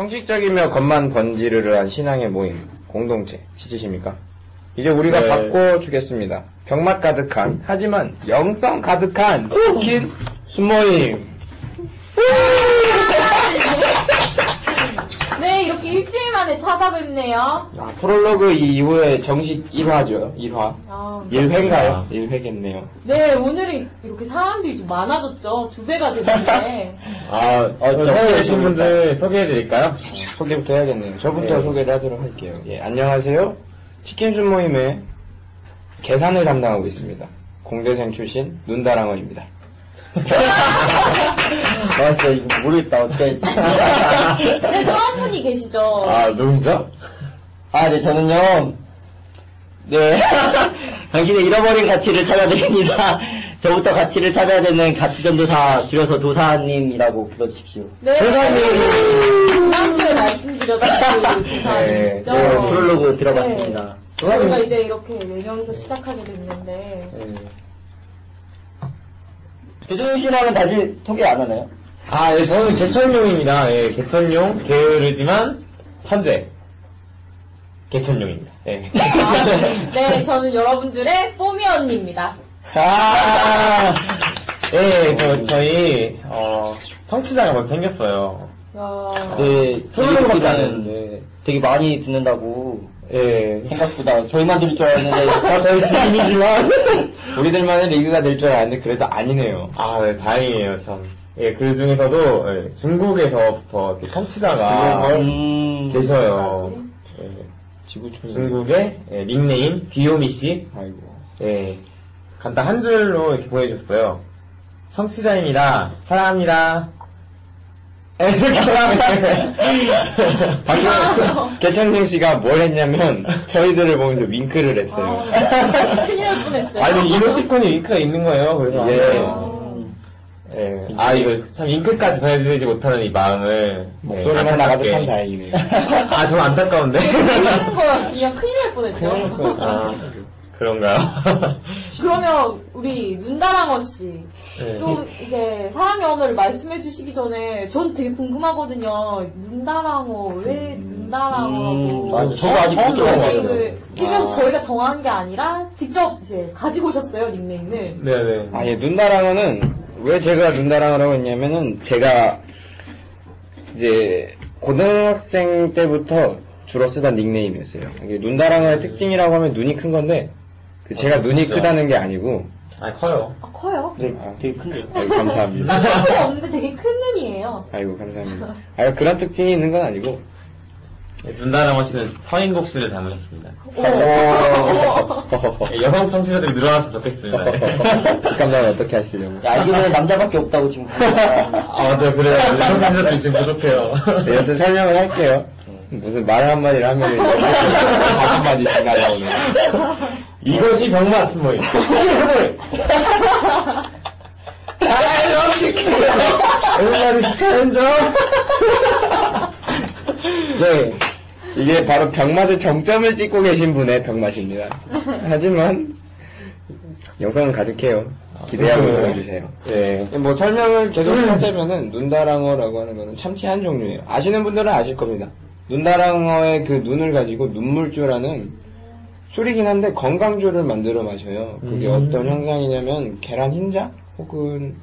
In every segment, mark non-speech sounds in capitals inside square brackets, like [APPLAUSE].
형식적이며 겉만 번지르르한 신앙의 모임, 공동체, 지지십니까? 이제 우리가 네. 바꿔주겠습니다. 병맛 가득한, 하지만 영성 가득한 치킨 순모임. 일주일 만에 찾아뵙네요. 아, 프롤로그 이후에 정식 1화죠, 1화. 아, 1회인가요? 1회겠네요. 네, 오늘은 이렇게 사람들이 좀 많아졌죠. 두 배가 됐는데. [LAUGHS] 아, 어, 처음 계신 분들 소개해드릴까요? 소개부터 해야겠네요. 저부터 네. 소개를 하도록 할게요. 예, 안녕하세요. 치킨 순 모임의 계산을 담당하고 있습니다. 공대생 출신 눈다랑어입니다. 아, 진짜 이거 모르겠다, 어떻게. 네, 또한 분이 계시죠. 아, 누구죠? 아, 네, 저는요, 네, [LAUGHS] 당신의 잃어버린 가치를 찾아드립니다. 저부터 가치를 찾아야 되는 가치전도사, 줄여서 도사님이라고 불러주십시오. 네. 지난주에 말씀드렸던 그 네, 부사님이시죠. 네, 프롤로그 들어봤습니다. 저희가 이제 이렇게 네 명이서 시작하게 됐는데. 네. 조정훈 씨랑은 다시 소개 안 하나요? 아, 예, 저는 개천용입니다. 예, 개천용, 게으르지만, 천재. 개천용입니다. 예. 네, 저는 여러분들의 뽀미 언니입니다. 아, 예, 저, 저희, 어, 성취자가 막 생겼어요. 야, 네, 프롤로그밖에 안 저희들보다는 했는데. 되게 많이 듣는다고 예. 생각보다 저희만 들을 줄 알았는데 아, 저희 팀이지만. [LAUGHS] 우리들만의 리그가 될 줄 알았는데 그래도 아니네요. 아, 네, 다행이에요, 참. 예, 그 중에서도, 예, 중국에서부터 이렇게 청취자가 음, 계셔요. 예, 지구촌. 중국의 예, 닉네임, 귀요미 씨. 아이고. 예, 간단 한 줄로 이렇게 보내주셨어요. 청취자입니다. 사랑합니다. [LAUGHS] 방금 개천생 씨가 뭘 했냐면 저희들을 보면서 윙크를 했어요. 아, 큰일 날 뻔했어요. 아니, 이모티콘이 잉크가 있는 거예요. 그래서. 예. 안 예. 아, 이거 참 잉크까지 전해드리지 못하는 이 마음을. 예, 목소리만 나가도 안타깝게. 참 다행이네요. 아, 좀 안타까운데. 하는 거였으면 큰일 날 뻔했죠. 아, 그런가요? [LAUGHS] 그러면 우리 눈다랑어 씨, 네. 좀 이제 사랑의 언어를 말씀해 주시기 전에 전 되게 궁금하거든요. 눈다랑어 왜 눈다랑어라고? 음, 맞아. 저도 아직 못 들어봤어요. 지금 아. 저희가 정한 게 아니라 직접 이제 가지고 오셨어요 닉네임을. 네네. 아, 예, 눈다랑어는 왜 제가 눈다랑어라고 했냐면은 제가 이제 고등학생 때부터 주로 쓰던 닉네임이었어요. 이게 눈다랑어의 특징이라고 하면 눈이 큰 건데 그 제가 아, 눈이? 크다는 게 아니고 아, 커요. 아, 커요? 네, 되게 큰데. 아이고 감사합니다. 큰거 없는데 되게 큰 눈이에요. 아이고 감사합니다. 아 그런 특징이 있는 건 아니고 네, 눈다랑어 씨는 서인국 씨를 닮으셨습니다. 오. 예, 여성 청취자들이 늘어났으면 좋겠습니다. [LAUGHS] 잠깐만 어떻게 하시려고? 야, 알기로는 남자밖에 없다고 지금. 아, 맞아요. 그래요. 여성 청취자들이 지금 부족해요. 네, 여튼 설명을 할게요. 무슨 말 한마디를 하면 이제 다섯 마디씩 날라오네. 이것이 병맛 같은 모임. 아, 치킨! 오랜만에 챌린저! 네. 이게 바로 병맛의 정점을 찍고 계신 분의 병맛입니다. 하지만 영상은 가득해요. 기대하고 네. 보여주세요. 예. 뭐 설명을 계속 하자면은 눈다랑어라고 하는 거는 참치 한 종류예요. 아시는 분들은 아실 겁니다. 눈다랑어의 그 눈을 가지고 눈물주라는 술이긴 한데 건강주를 만들어 마셔요. 그게 음. 어떤 현상이냐면 계란 흰자 혹은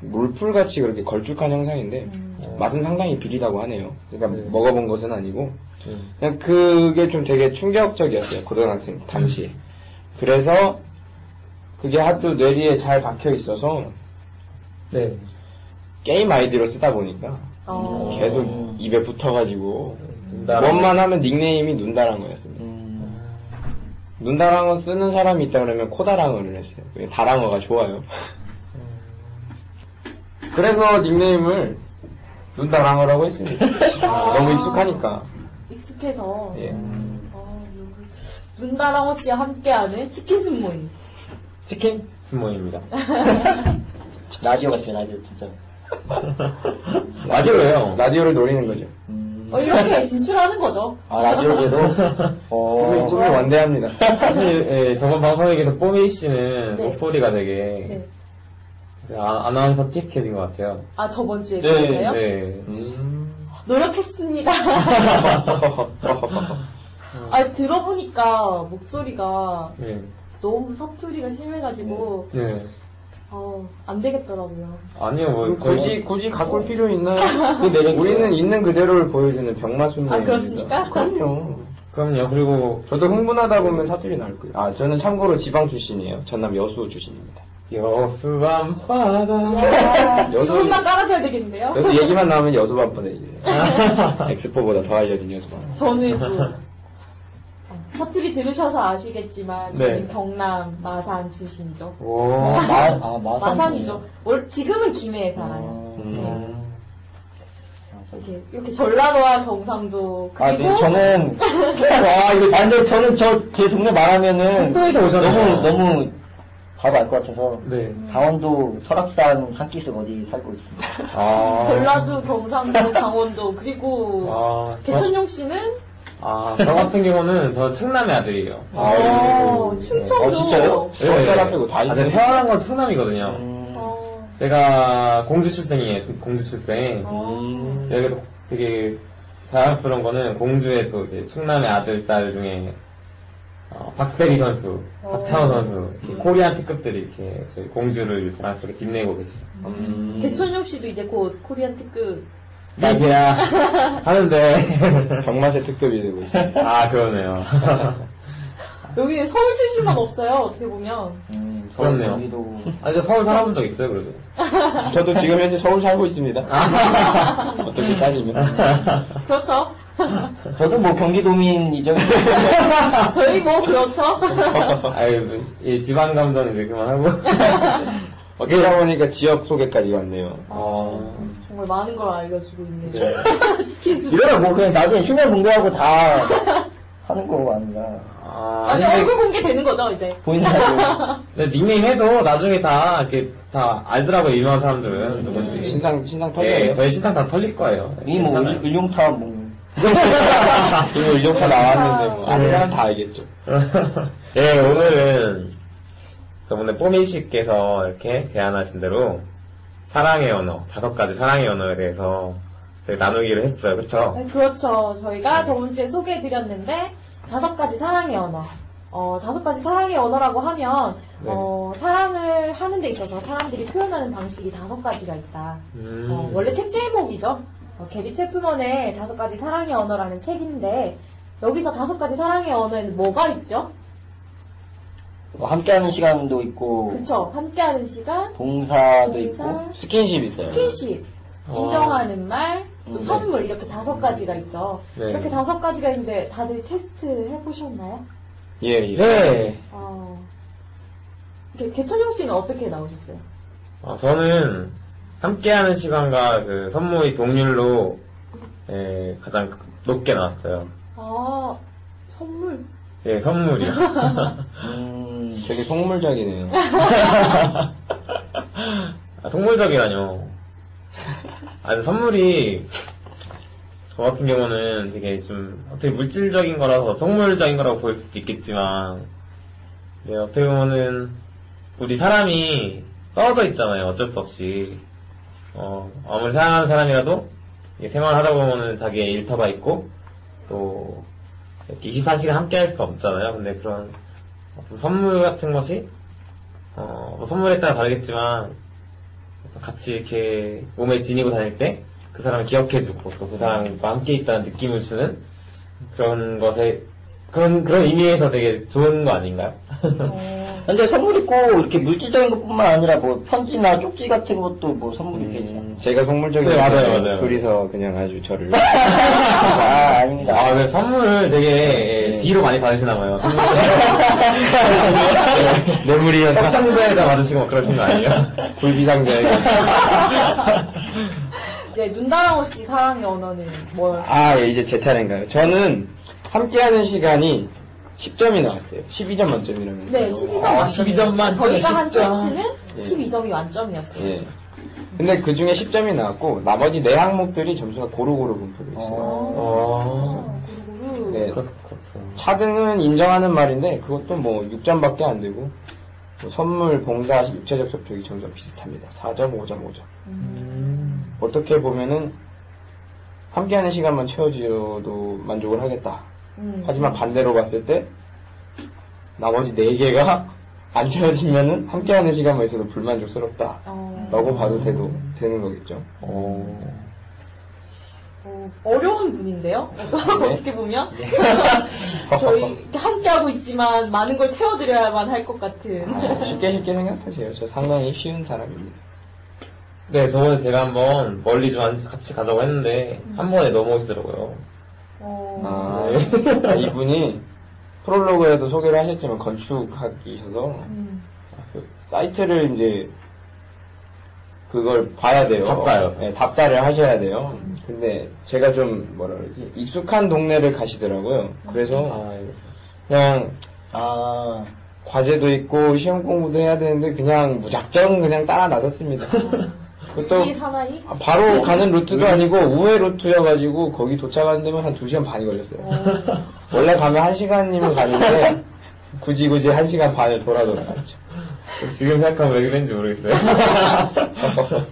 물풀 같이 그렇게 걸쭉한 형상인데 음. 맛은 상당히 비리다고 하네요. 그러니까 네. 먹어본 것은 아니고 음. 그냥 그게 좀 되게 충격적이었어요 고등학생 당시에. 그래서 그게 하도 뇌리에 잘 박혀 있어서 네. 게임 아이디로 쓰다 보니까 어. 계속 입에 붙어가지고 눈다랑. 원만 하면 닉네임이 눈다랑어였습니다. 음, 눈다랑어 쓰는 사람이 있다 그러면 코다랑어를 했어요. 왜 다랑어가 좋아요. 그래서 닉네임을 눈다랑어라고 했습니다. 아. 너무 익숙하니까. 익숙해서. 예. 어, 여기 눈다랑호 씨와 함께하는 치킨 순모임. 치킨 스모입니다. [LAUGHS] 라디오 같아요, 라디오, 진짜. 라디오예요. 라디오를 노리는 거죠. 음. 어, 이렇게 진출하는 거죠. 아, 라디오계도? [LAUGHS] 어, 꿈이 원대합니다. 사실 예, 저번 방송에서 뽀미 씨는 네. 목소리가 되게 네. 아, 아나운서 틱해진 것 같아요. 아, 저번 주에 네, 그랬어요? 네. 음. 노력했습니다. [LAUGHS] 아, 들어보니까 목소리가 네. 너무 사투리가 심해가지고, 네. 어, 안 되겠더라고요. 아니요, 뭐 굳이, 굳이 가꿀 필요 있나요? 그. 우리는 있는 그대로를 보여주는 병마순입니다. 아, 그렇습니까? 그럼요. 그럼요. 그리고 저도 흥분하다 보면 사투리 나올 거예요. 아, 저는 참고로 지방 출신이에요. 전남 여수 출신입니다. 여수밤 바다. [LAUGHS] 여수, 조금만 깔아줘야 되겠는데요? 여수 얘기만 나오면 여수 밤보다 이제. [LAUGHS] 엑스포보다 더 알려진 여수 밤. 저는 또, 어, 사투리 들으셔서 아시겠지만, 저는 네. 경남 마산 출신이죠. 오. 마, 아, 마산. 마산 이죠. 원- 지금은 김해에 살아요. 음. 이렇게, 이렇게 전라도와 경상도, 그리고, 아, 네, 저는, [LAUGHS] 와, 이거, 아, 근데 저는 저, 제 동네 말하면은, 오잖아요. 너무, 너무, 바로 알 것 같아서, 네. 강원도 설악산 산기슭 어디 살고 있습니다. 아. 전라도, 경상도, 강원도, 그리고, 아, 저, 대천용 씨는, 아, 저 같은 경우는 저 충남의 아들이에요. 어, 어, 충청도, 진짜요? 서울 앞이고 다 아, 제가. 태어난 건 충남이거든요. 음, 어, 제가 공주 출생이에요. 공주 출생. 어, 여기도 되게 자랑스러운 거는 공주의 또 이제 충남의 아들, 딸 중에 어, 박세리 선수, 박찬호 선수, 이렇게 코리안 특급들이 이렇게 저희 공주를 자랑스럽게 빛내고 계시죠. 음. 대천용 씨도 이제 곧 코리안 특급, 나비야 [LAUGHS] 하는데 병맛의 특급이 되고 있어요. 아 그러네요. [LAUGHS] 여기 서울 출신만 없어요, 어떻게 보면. 음, 서울, 그렇네요. 경기도. 아니 저 서울 살아본 적 있어요 그래도. [LAUGHS] 저도 지금 현재 서울 살고 있습니다. 어떻게 따지면. 그렇죠. 저도 뭐 경기도민이죠. 저희 뭐, 그렇죠. 아유 이 지방 감정 이제 그만하고. 어쩌다 보니까 지역 소개까지 왔네요. 어. 정말 많은 걸 알려주고 있네요. 네. [LAUGHS] 치킨 수. 이거는 뭐 그냥 나중에 실명 공개하고 다 [LAUGHS] 하는 거 아닌가. 아, 근데- 얼굴 공개 되는 거죠, 이제. 보인다고. [LAUGHS] 근데 닉네임 해도 나중에 다 이렇게 다 알더라고요 유명한 사람들은 누군지. 신상, 신상 예, 터져요. 저희 신상 다 털릴 거예요. 이 뭐, 괜찮아요. 을- 을룡탑 뭐. 이거 일종파 나왔는데 뭐 아는 사람 다 알겠죠. 예, 오늘은 저번에 뽀미 씨께서 이렇게 제안하신 대로 사랑의 언어, 다섯 가지 사랑의 언어에 대해서 저희 나누기를 했어요. 그쵸? 네, 그렇죠. 저희가 저번 주에 소개해드렸는데, 다섯 가지 사랑의 언어. 어, 다섯 가지 사랑의 언어라고 하면, 네. 어, 사랑을 하는 데 있어서 사람들이 표현하는 방식이 다섯 가지가 있다. 음. 어, 원래 책 제목이죠. 어, 게리 체프먼의 다섯 가지 사랑의 언어라는 책인데, 여기서 다섯 가지 사랑의 언어에는 뭐가 있죠? 뭐 함께하는 시간도 있고, 그쵸. 함께하는 시간, 동사도 동사, 있고, 스킨십 있어요. 스킨십, 어. 인정하는 말, 또 음, 네. 선물, 이렇게 다섯 가지가 있죠. 네. 이렇게 다섯 가지가 있는데, 다들 테스트 해보셨나요? 예, 예. 네. 어, 이렇게 개천용 씨는 어떻게 나오셨어요? 어, 저는 함께하는 시간과 그 선물이 동률로 예, 가장 높게 나왔어요. 아, 선물. 예, 선물이요. [LAUGHS] 음, 되게 속물적이네요. 아, 속물적이라뇨. 아, 선물이 저 같은 경우는 되게 좀 어떻게 물질적인 거라서 속물적인 거라고 보일 수도 있겠지만 네, 어떻게 보면은 우리 사람이 떨어져 있잖아요. 어쩔 수 없이. 어, 아무리 사랑하는 사람이라도 생활하다 보면은 자기의 일터가 있고 또 24시간 함께 할수 없잖아요. 근데 그런 선물 같은 것이 어, 뭐 선물에 따라 다르겠지만 같이 이렇게 몸에 지니고 다닐 때 그 사람을 기억해주고 또 그 사람과 함께 있다는 느낌을 주는 그런 것에 그런 그런 의미에서 되게 좋은 거 아닌가요? 어, 근데 선물이 꼭 이렇게 물질적인 것뿐만 아니라 뭐 편지나 쪽지 같은 것도 뭐 선물이 되죠. 음, 제가 속물적인 네, 맞아요. 맞아요. 둘이서 그냥 아주 저를 [LAUGHS] 아, 아닙니다. 아, 네, 선물을 되게 뒤로 많이 받으시나 봐요. 뇌물이었다. 상자에다 받으시고 막 그러신 거 아니에요? [LAUGHS] 굴비 상자에게. [LAUGHS] 이제 눈다랑호 씨 사랑의 언어는 뭘? 아, 예, 이제 제 차례인가요? 저는 함께하는 시간이 10점이 나왔어요. 12점 만점이라면서요. 네, 12점 아, 만점. 12점 만점에 저희가 한 10점. 테스트는 예. 12점이 만점이었어요. 예. 근데 그 중에 10점이 나왔고, 나머지 네 항목들이 점수가 고루고루 분포되어 있어요. 어. 그리고 네. 그렇군. 차등은 인정하는 말인데, 그것도 뭐 6점밖에 안 되고, 뭐 선물, 봉사, 육체적 접촉이 점수가 비슷합니다. 4점, 5점, 5점. 음. 어떻게 보면은, 함께하는 시간만 채워줘도 만족을 하겠다. 음. 하지만 반대로 봤을 때 나머지 네 개가 [LAUGHS] 안 채워지면은 함께하는 시간만 있어도 불만족스럽다. 어, 라고 봐도 돼도 되는 거겠죠. 어. 어, 어려운 분인데요? [LAUGHS] 네. 어떻게 보면. [LAUGHS] 저희 이렇게 함께하고 있지만 많은 걸 채워드려야만 할 것 같은. 어, 쉽게 쉽게 생각하세요. 저 상당히 쉬운 사람입니다. 네, 저번에 제가 한번 멀리 좀 안- 같이 가자고 했는데, 한 번에 넘어오시더라고요. 어, 아, 네. 아, 이분이 프롤로그에도 소개를 하셨지만 건축학이셔서 음. 그 사이트를 이제 그걸 봐야 돼요. 답사요. 네, 답사를 하셔야 돼요. 근데 제가 좀 뭐라 그러지 익숙한 동네를 가시더라고요. 그래서 아, 이거. 그냥 아, 과제도 있고 시험 공부도 해야 되는데 그냥 무작정 그냥 따라 나섰습니다. [LAUGHS] 이 사나이? 바로 가는 루트도 아니고 우회 루트여가지고 거기 도착하는 데만 한 2시간 반이 걸렸어요. 어, 원래 가면 1시간이면 가는데 [LAUGHS] 굳이 굳이 1시간 반을 돌아 돌아 갔죠. 지금 생각하면 왜 그랬는지 모르겠어요. [LAUGHS]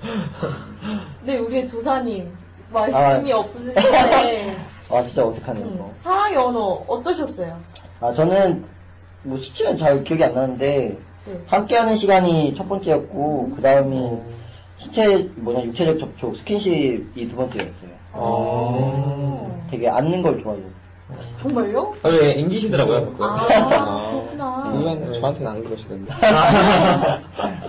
네, 우리의 도사님. 말씀이 없으신데. 아 진짜 어색하네요. 음. 사랑의 언어 어떠셨어요? 아 저는 뭐 수치는 잘 기억이 안 나는데 네. 함께하는 시간이 첫 번째였고 그 다음이 신체 뭐냐 육체적 접촉 스킨십이 두 번째였어요. 어. 되게 앉는 걸 좋아해요. 정말요? 아, 왜 앵기시더라고요, 가끔. 아, 그렇구나. 물론 저한테는 안 그러시던데. [LAUGHS]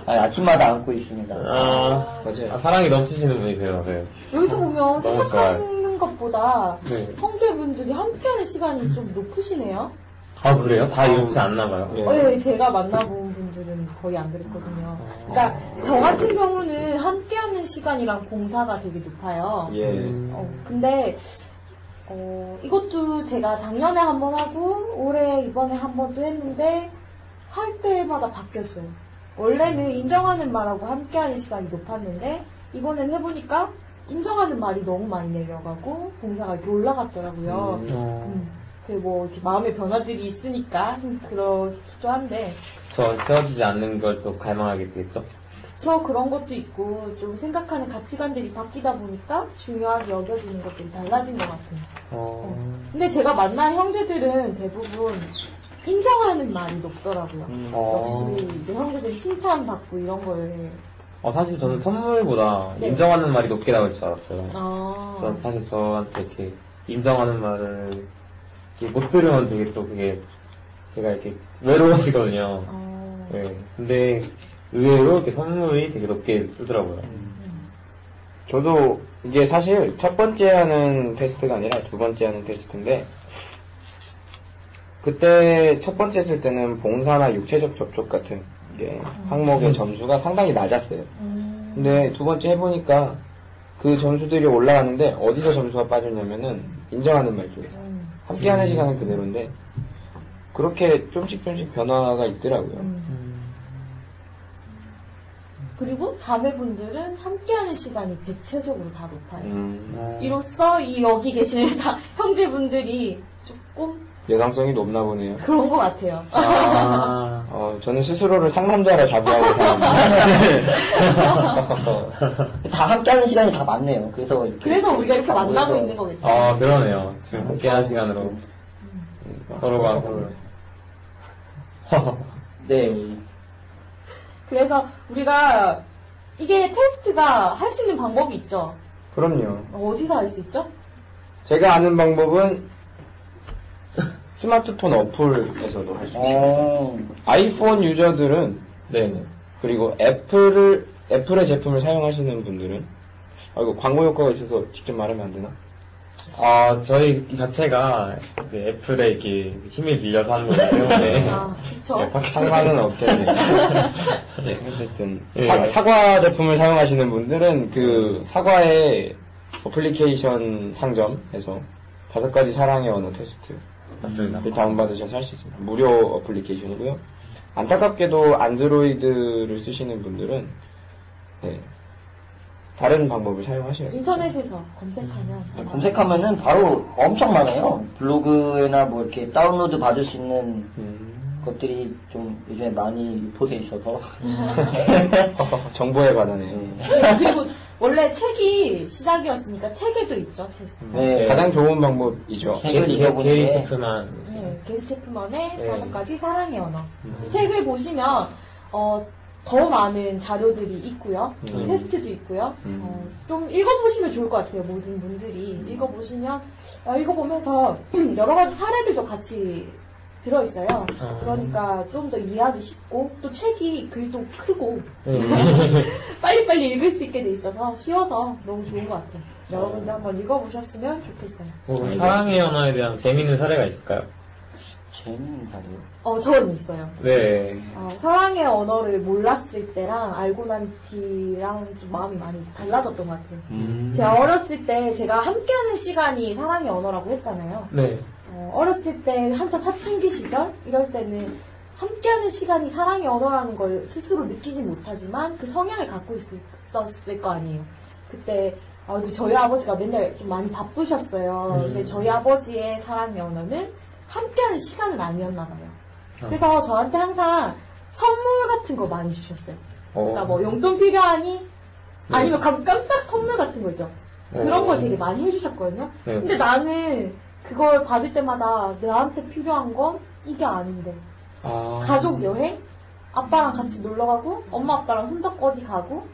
아, 아침마다 안고 있습니다. 아, 맞아요. 아, 사랑이 넘치시는 분이세요, 네. 여기서 보면 생각하는 것보다 네. 형제분들이 함께하는 시간이 좀 높으시네요. 아, 그래요? 다 이렇지 않나 봐요. 네. 네, 제가 만나본 분들은 거의 안 그랬거든요. 그러니까 저 같은 경우는 함께하는 시간이랑 공사가 되게 높아요. 예. 어, 근데 어, 이것도 제가 작년에 한 번 하고 올해 이번에 한 번 또 했는데 할 때마다 바뀌었어요. 원래는 인정하는 말하고 함께하는 시간이 높았는데 이번엔 해보니까 인정하는 말이 너무 많이 내려가고 공사가 이렇게 올라갔더라고요. 음, 그뭐 이렇게 마음의 변화들이 있으니까 그렇기도 한데 저 채워지지 않는 걸 또 갈망하게 되겠죠? 저 그런 것도 있고 좀 생각하는 가치관들이 바뀌다 보니까 중요하게 여겨지는 것들이 달라진 것 같아요. 어. 근데 제가 만난 형제들은 대부분 인정하는 말이 높더라고요. 어. 역시 이제 형제들이 칭찬받고 이런 걸 어, 사실 저는 선물보다 네. 인정하는 말이 높게 나올 줄 알았어요. 아, 전 사실 저한테 이렇게 인정하는 말을 못 들으면 되게 또 그게 제가 이렇게 외로워지거든요. 어, 네. 근데 의외로 이렇게 선물이 되게 높게 뜨더라고요. 저도 이게 사실 첫 번째 하는 테스트가 아니라 두 번째 하는 테스트인데 그때 첫 번째 했을 때는 봉사나 육체적 접촉 같은 게 항목의 점수가 상당히 낮았어요. 음, 근데 두 번째 해보니까 그 점수들이 올라갔는데 어디서 점수가 빠졌냐면은 인정하는 말 쪽에서 음, 함께하는 시간은 그대로인데 그렇게 좀씩 좀씩 변화가 있더라고요. 음. 그리고 자매분들은 함께하는 시간이 대체적으로 다 높아요. 음, 이로써 이 여기 계시는 [LAUGHS] 자- 형제분들이 조금 여성성이 높나 보네요. 그런 것 같아요. 아. 어, 저는 스스로를 상남자라 자부하고 살았는데 다 함께하는 시간이 다 많네요. 그래서 이렇게 그래서 우리가 이렇게 다 만나고 모여서 있는 거겠죠. 아, 그러네요. 지금 함께하는 시간으로 서로가 서로를. [LAUGHS] 네. 그래서 우리가 이게 테스트가 할 수 있는 방법이 있죠. 그럼요. 어디서 할 수 있죠? 제가 아는 방법은 스마트폰 어플에서도 할 수 있어요. 어, 아이폰 유저들은 네네. 그리고 애플을 애플의 제품을 사용하시는 분들은 아 이거 광고 효과가 있어서 직접 말하면 안 되나? 아, 저희 이 자체가 그 애플에 이렇게 힘이 빌려서 하는 거기 때문에. [LAUGHS] 아, 그쵸. 네, 상관은 없겠네. [LAUGHS] 네, 어쨌든 예. 사, 사과 제품을 사용하시는 분들은 그 사과의 어플리케이션 상점에서 다섯 가지 사랑의 언어 테스트 맞습니다. 를 다운받으셔서 할 수 있습니다. 무료 어플리케이션이고요. 안타깝게도 안드로이드를 쓰시는 분들은 네, 다른 방법을 사용하셔야 돼요. 인터넷에서 검색하면. 네, 검색하면은 바로 엄청 많아요. 블로그에나 뭐 이렇게 다운로드 받을 수 있는 음, 것들이 좀 요즘에 많이 유포돼 있어서. [LAUGHS] 정보에 강하네요. 그리고 원래 책이 시작이었으니까 책에도 있죠, 테스트. 네. 가장 좋은 방법이죠. 책을 게리 읽어보는데 체크만. 네, 게리 체프먼의 네. 다섯 가지 사랑의 언어. 음. 이 책을 보시면 어, 더 많은 자료들이 있고요. 음. 테스트도 있고요. 음. 어, 좀 읽어보시면 좋을 것 같아요. 모든 분들이 읽어보시면 어, 읽어보면서 [CLEARS THROAT] 여러 가지 사례들도 같이 들어있어요. 아. 그러니까 좀 더 이해하기 쉽고 또 책이 글도 크고 네. [LAUGHS] 빨리빨리 읽을 수 있게 돼 있어서 쉬워서 너무 좋은 것 같아요. 여러분도 한번 읽어보셨으면 좋겠어요. 혹시 사랑의 언어에 대한 재미있는 사례가 있을까요? 재밌는 사례요. 어, 저는 있어요. 네. 어, 사랑의 언어를 몰랐을 때랑 알고 난 뒤랑 좀 마음이 많이 달라졌던 것 같아요. 음. 제가 어렸을 때 제가 함께하는 시간이 사랑의 언어라고 했잖아요. 네. 어, 어렸을 때 한참 사춘기 시절 이럴 때는 함께하는 시간이 사랑의 언어라는 걸 스스로 느끼지 못하지만 그 성향을 갖고 있었을 거 아니에요. 그때 어, 저희 아버지가 맨날 좀 많이 바쁘셨어요. 음. 근데 저희 아버지의 사랑의 언어는 함께하는 시간은 아니었나 봐요. 어. 그래서 저한테 항상 선물 같은 거 많이 주셨어요. 어. 그러니까 뭐 용돈 필요하니 아니면 깜- 깜짝 선물 같은 거 있죠. 그런 어. 걸 되게 많이 해주셨거든요. 네. 근데 나는 그걸 받을 때마다 나한테 필요한 건 이게 아닌데. 아. 가족 여행? 아빠랑 같이 놀러 가고, 엄마 아빠랑 손잡고 어디 가고,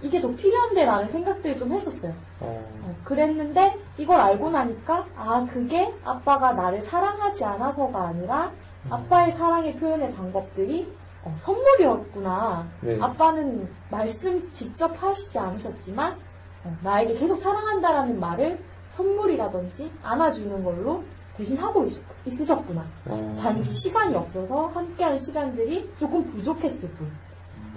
이게 더 필요한데 라는 생각들을 좀 했었어요. 어. 어, 그랬는데 이걸 알고 나니까, 아, 그게 아빠가 나를 사랑하지 않아서가 아니라, 아빠의 사랑의 표현의 방법들이 어, 선물이었구나. 네. 아빠는 말씀 직접 하시지 않으셨지만, 어, 나에게 계속 사랑한다라는 말을 선물이라든지 안아주는 걸로 대신 하고 있, 으셨구나 어. 단지 시간이 없어서 함께하는 시간들이 조금 부족했을 뿐.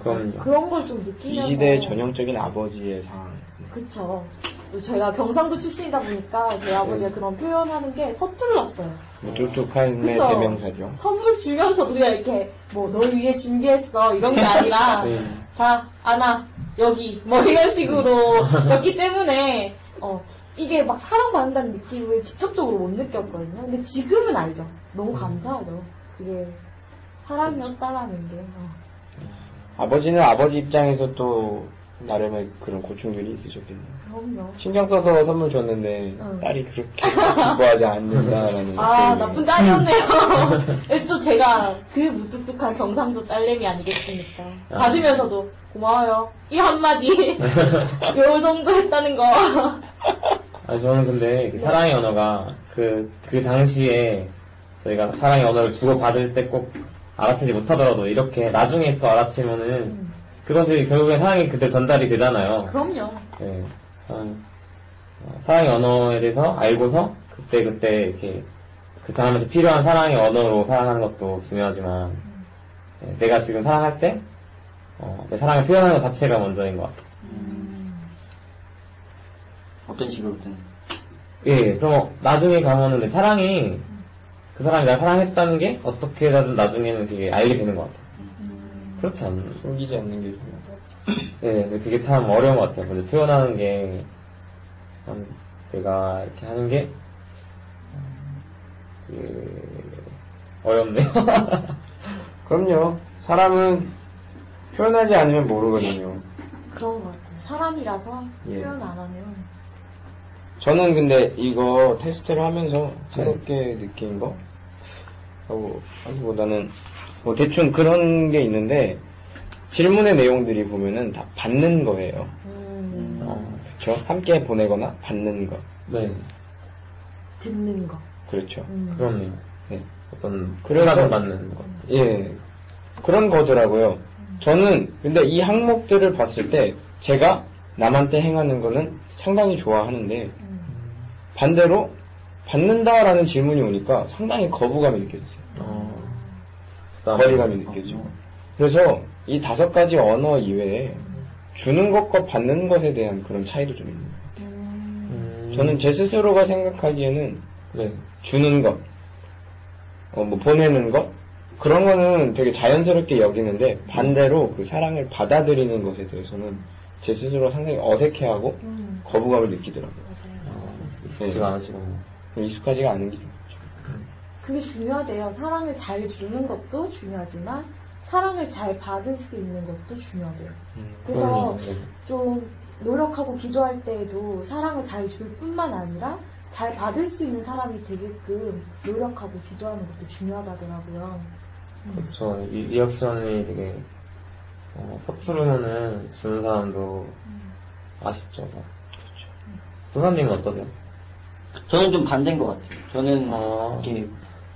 그럼요. 그런 걸 좀 느끼면서. 이 시대의 전형적인 아버지의 상황. 그쵸. 또 제가 경상도 출신이다 보니까 제 아버지가 네. 그런 표현하는 게 서툴렀어요. 뭐 뚝뚝한 내 그쵸. 대명사죠. 선물 주면서도 이렇게 뭐널 위해 준비했어 이런 게 아니라 [LAUGHS] 네. 자 안아 여기 뭐 이런 식으로 였기 때문에 어 이게 막 사랑받는다는 느낌을 직접적으로 못 느꼈거든요. 근데 지금은 알죠. 너무 감사하죠. 그게 사랑이었다라는 게. 어. 아버지는 아버지 입장에서 또 나름의 그런 고충들이 있으셨겠네요. 그럼요. 신경 써서 선물 줬는데 응. 딸이 그렇게 기뻐하지 않는다라는 아, 느낌이. 나쁜 딸이었네요. [LAUGHS] 또 제가 그 무뚝뚝한 경상도 딸내미 아니겠습니까? 받으면서도 고마워요. 이 한마디. [LAUGHS] 요 정도 했다는 거. 아, 저는 근데 그 사랑의 언어가 그, 그 당시에 저희가 사랑의 언어를 주고 받을 때 꼭 알아채지 못하더라도 이렇게 나중에 또 알아채면은 그것이 결국엔 사랑이 그때 전달이 되잖아요. 그럼요. 네. 저는 어, 사랑의 언어에 대해서 알고서 그때 그때 이렇게 그 다음에 필요한 사랑의 언어로 사랑하는 것도 중요하지만 네, 내가 지금 사랑할 때 어, 내 사랑을 표현하는 것 자체가 먼저인 것 같아요. 어떤 식으로든. 예, 그럼 나중에 가면은 내 사랑이 그 사람이 날 사랑했다는 게 어떻게든 나중에는 되게 알게 되는 것 같아요. 그렇지 않나? 숨기지 않는 게 중요 [COUGHS] 예, 근데 그게 참 어려운 것 같아요. 근데 표현하는 게, 참, 내가 이렇게 하는 게, 그, 어렵네요. [LAUGHS] 그럼요. 사람은 표현하지 않으면 모르거든요. 그런 것 같아요. 사람이라서 예. 표현 안 하면. 저는 근데 이거 테스트를 하면서 새롭게 느낀 거 하고 하기보다는 뭐 대충 그런 게 있는데 질문의 내용들이 보면은 다 받는 거예요. 음, 어, 그렇죠? 함께 보내거나 받는 거. 네. 듣는 거. 그렇죠. 음. 그럼요. 네. 어떤 그래서- 수락을 받는 것. 예. 그런 거더라고요. 저는 근데 이 항목들을 봤을 때 제가 남한테 행하는 거는 상당히 좋아하는데 음. 반대로 받는다라는 질문이 오니까 상당히 거부감이 느껴졌어요. 어, 거리감이 느껴지고. 그래서 이 다섯 가지 언어 이외에 주는 것과 받는 것에 대한 그런 차이도 좀 있는 것 같아요. 음, 저는 제 스스로가 생각하기에는 네. 주는 것, 어, 뭐 보내는 것 그런 거는 되게 자연스럽게 여기는데 반대로 그 사랑을 받아들이는 것에 대해서는 제 스스로 상당히 어색해하고 음, 거부감을 느끼더라고요. 맞아요. 익숙지가 않으시고. 익숙하지가 않은 게 좀. 그게 중요하대요. 사랑을 잘 주는 것도 중요하지만 사랑을 잘 받을 수 있는 것도 중요하대요. 그래서 그럼요. 네. 좀 노력하고 기도할 때에도 사랑을 잘 줄 뿐만 아니라 잘 받을 수 있는 사람이 되게끔 노력하고 기도하는 것도 중요하다더라고요. 그렇죠. 이, 리액션이 되게 어, 서투르면은 주는 사람도 아쉽죠. 부사님은 어떠세요? 저는 좀 반대인 것 같아요. 저는 아. 이렇게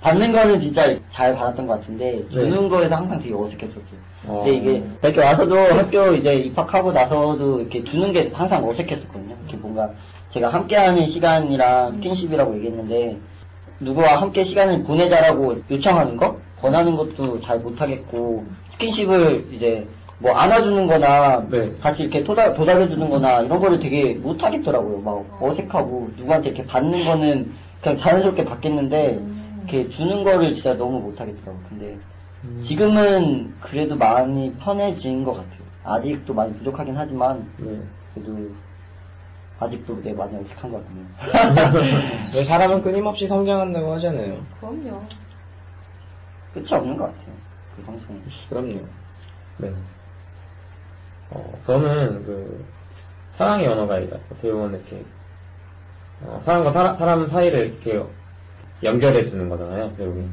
받는 거는 진짜 잘 받았던 것 같은데 주는 네. 거에서 항상 되게 어색했었죠. 어. 근데 이게 이렇게 와서도 학교 이제 입학하고 나서도 이렇게 주는 게 항상 어색했었거든요. 이렇게 뭔가 제가 함께하는 시간이랑 스킨십이라고 얘기했는데 누구와 함께 시간을 보내자라고 요청하는 거, 권하는 것도 잘 못하겠고 스킨십을 이제 뭐 안아주는 거나 네. 같이 이렇게 도달, 도달해주는 거나 이런 거를 되게 못하겠더라고요. 막 어색하고 누구한테 이렇게 받는 거는 그냥 자연스럽게 받겠는데 이렇게 주는 거를 진짜 너무 못하겠더라고요. 근데 지금은 그래도 마음이 편해진 것 같아요. 아직도 많이 부족하긴 하지만 네. 그래도 아직도 내 많이 어색한 것 같네요. 왜 [LAUGHS] 사람은 끊임없이 성장한다고 하잖아요. 그럼요. 끝이 없는 것 같아요. 그 성장이. 그럼요. 네. 어, 저는 그 사랑의 언어가 어떻게 보면 이렇게 어, 사람과 사람, 사람 사이를 이렇게 연결해 주는 거잖아요. 결국엔.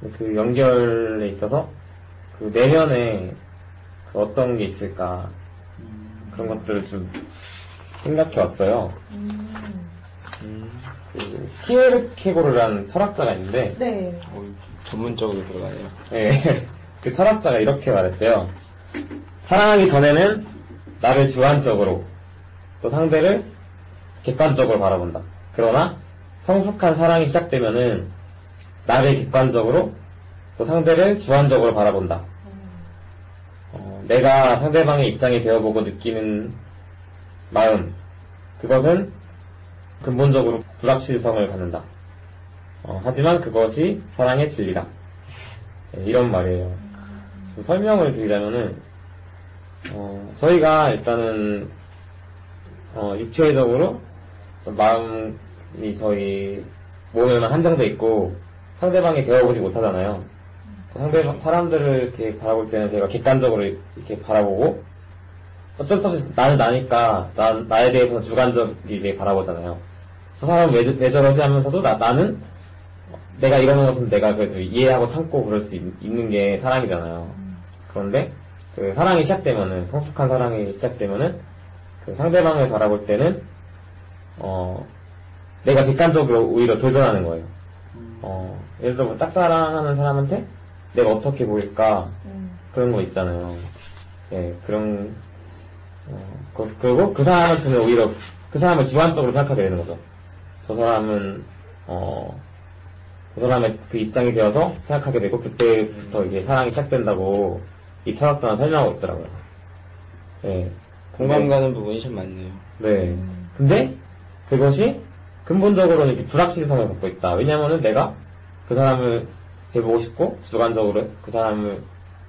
근데 그 연결에 있어서 그 내면에 그 어떤 게 있을까 그런 것들을 좀 생각해 왔어요. 음, 그 키에르케고르라는 철학자가 있는데 네. 어, 전문적으로 들어가네요. 예, [LAUGHS] 그 철학자가 이렇게 말했대요. 사랑하기 전에는 나를 주관적으로, 또 상대를 객관적으로 바라본다. 그러나 성숙한 사랑이 시작되면은 나를 객관적으로, 또 상대를 주관적으로 바라본다. 어, 내가 상대방의 입장이 되어보고 느끼는 마음, 그것은 근본적으로 불확실성을 갖는다. 어, 하지만 그것이 사랑의 진리다. 네, 이런 말이에요. 좀 설명을 드리자면은, 어, 저희가 일단은, 어, 육체적으로 마음 이 저희 몸에만 한정돼 있고 상대방이 되어보지 못하잖아요. 상대방, 사람들을 이렇게 바라볼 때는 제가 객관적으로 이렇게 바라보고 어쩔 수 없이 나는 나니까 나, 나에 대해서는 주관적이게 바라보잖아요. 그 사람은 왜, 왜 저러지 하면서도 나, 나는 내가 이러는 것은 내가 그래도 이해하고 참고 그럴 수 있, 는게 사랑이잖아요. 그런데 그 사랑이 시작되면은 성숙한 사랑이 시작되면은 그 상대방을 바라볼 때는 어 내가 객관적으로 오히려 돌변하는 거예요. 어 예를 들어 뭐 짝사랑하는 사람한테 내가 어떻게 보일까 음, 그런 거 있잖아요. 예 그런 어, 그, 그리고 그 사람한테는 오히려 그 사람을 주관적으로 생각하게 되는 거죠. 저 사람은 어, 그 사람의 그 입장이 되어서 생각하게 되고 그때부터 이게 사랑이 시작된다고 이 철학자는 설명하고 있더라고요. 예. 공감 가는 부분이 참 많네요. 네. 근데 그것이 근본적으로는 이렇게 불확실성을 갖고 있다. 왜냐면은 내가 그 사람을 해보고 싶고 주관적으로 그 사람을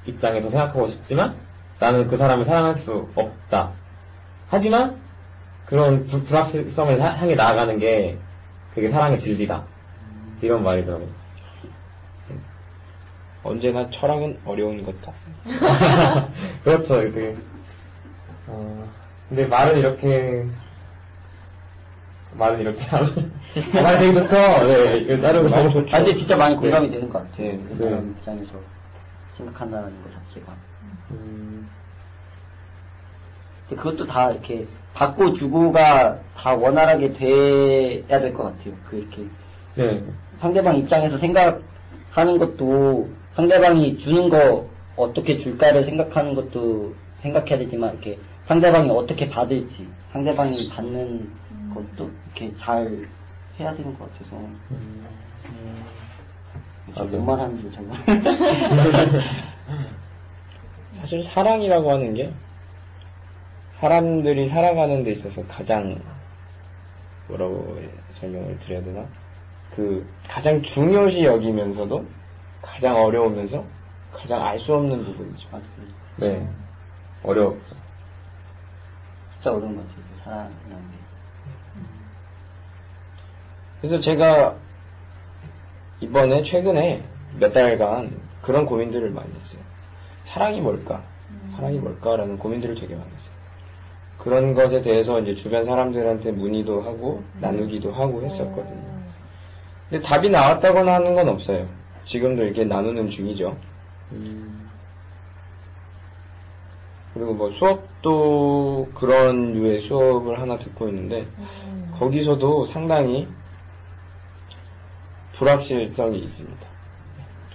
입장에서 생각하고 싶지만 나는 그 사람을 사랑할 수 없다. 하지만 그런 불, 불확실성을 하- 향해 나아가는 게 그게 사랑의 진리다. 이런 말이더라고요. 언제나 철학은 어려운 것 같습니다. [LAUGHS] 그렇죠. 되게 어, 근데 말은 이렇게 말은 이렇게 하면 말 되게 좋죠. 네, 이거 자르고 말 너무 좋죠. 아, 근데 진짜 많이 공감이 되는 것 같아요. 네. 그 사람 입장에서 생각한다는 것 자체가. 음, 근데 그것도 다 이렇게 받고 주고가 다 원활하게 돼야 될 것 같아요. 그 이렇게 네. 상대방 입장에서 생각하는 것도 상대방이 주는 거 어떻게 줄까를 생각하는 것도 생각해야 되지만 이렇게 상대방이 어떻게 받을지 상대방이 받는 것도 이렇게 잘 해야 되는 것 같아서 맞아요. 뭔 말하는지 정말 사실 사랑이라고 하는 게 사람들이 살아가는 데 있어서 가장 뭐라고 설명을 드려야 되나? 그 가장 중요시 여기면서도 가장 어려우면서 가장 알 수 없는 부분이죠. 맞습니다. 네. 어려웠죠. 진짜 어려운 것 같아요. 사랑이라는 게. 그래서 제가 이번에 최근에 몇 달간 그런 고민들을 많이 했어요. 사랑이 뭘까? 사랑이 뭘까라는 고민들을 되게 많이 했어요. 그런 것에 대해서 이제 주변 사람들한테 문의도 하고 나누기도 하고 했었거든요. 근데 답이 나왔다거나 하는 건 없어요. 지금도 이렇게 나누는 중이죠. 그리고 뭐 수업도 그런 류의 수업을 하나 듣고 있는데 거기서도 상당히 불확실성이 있습니다.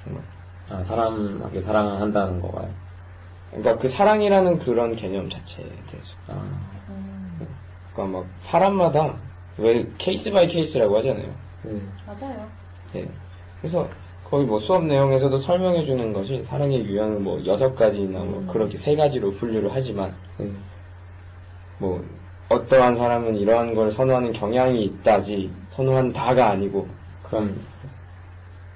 정말. 아, 사람에게 사랑한다는 거가요. 그러니까 그 사랑이라는 그런 개념 자체에 대해서. 아, 그러니까 막 사람마다 왜 case by case라고 하잖아요. 네. 맞아요. 예. 그래서 거의 뭐 수업 내용에서도 설명해 주는 것이 사랑의 유형은 뭐 여섯 가지나 뭐 그렇게 세 가지로 분류를 하지만 네. 뭐 어떠한 사람은 이러한 걸 선호하는 경향이 있다지 선호한다가 아니고 그럼,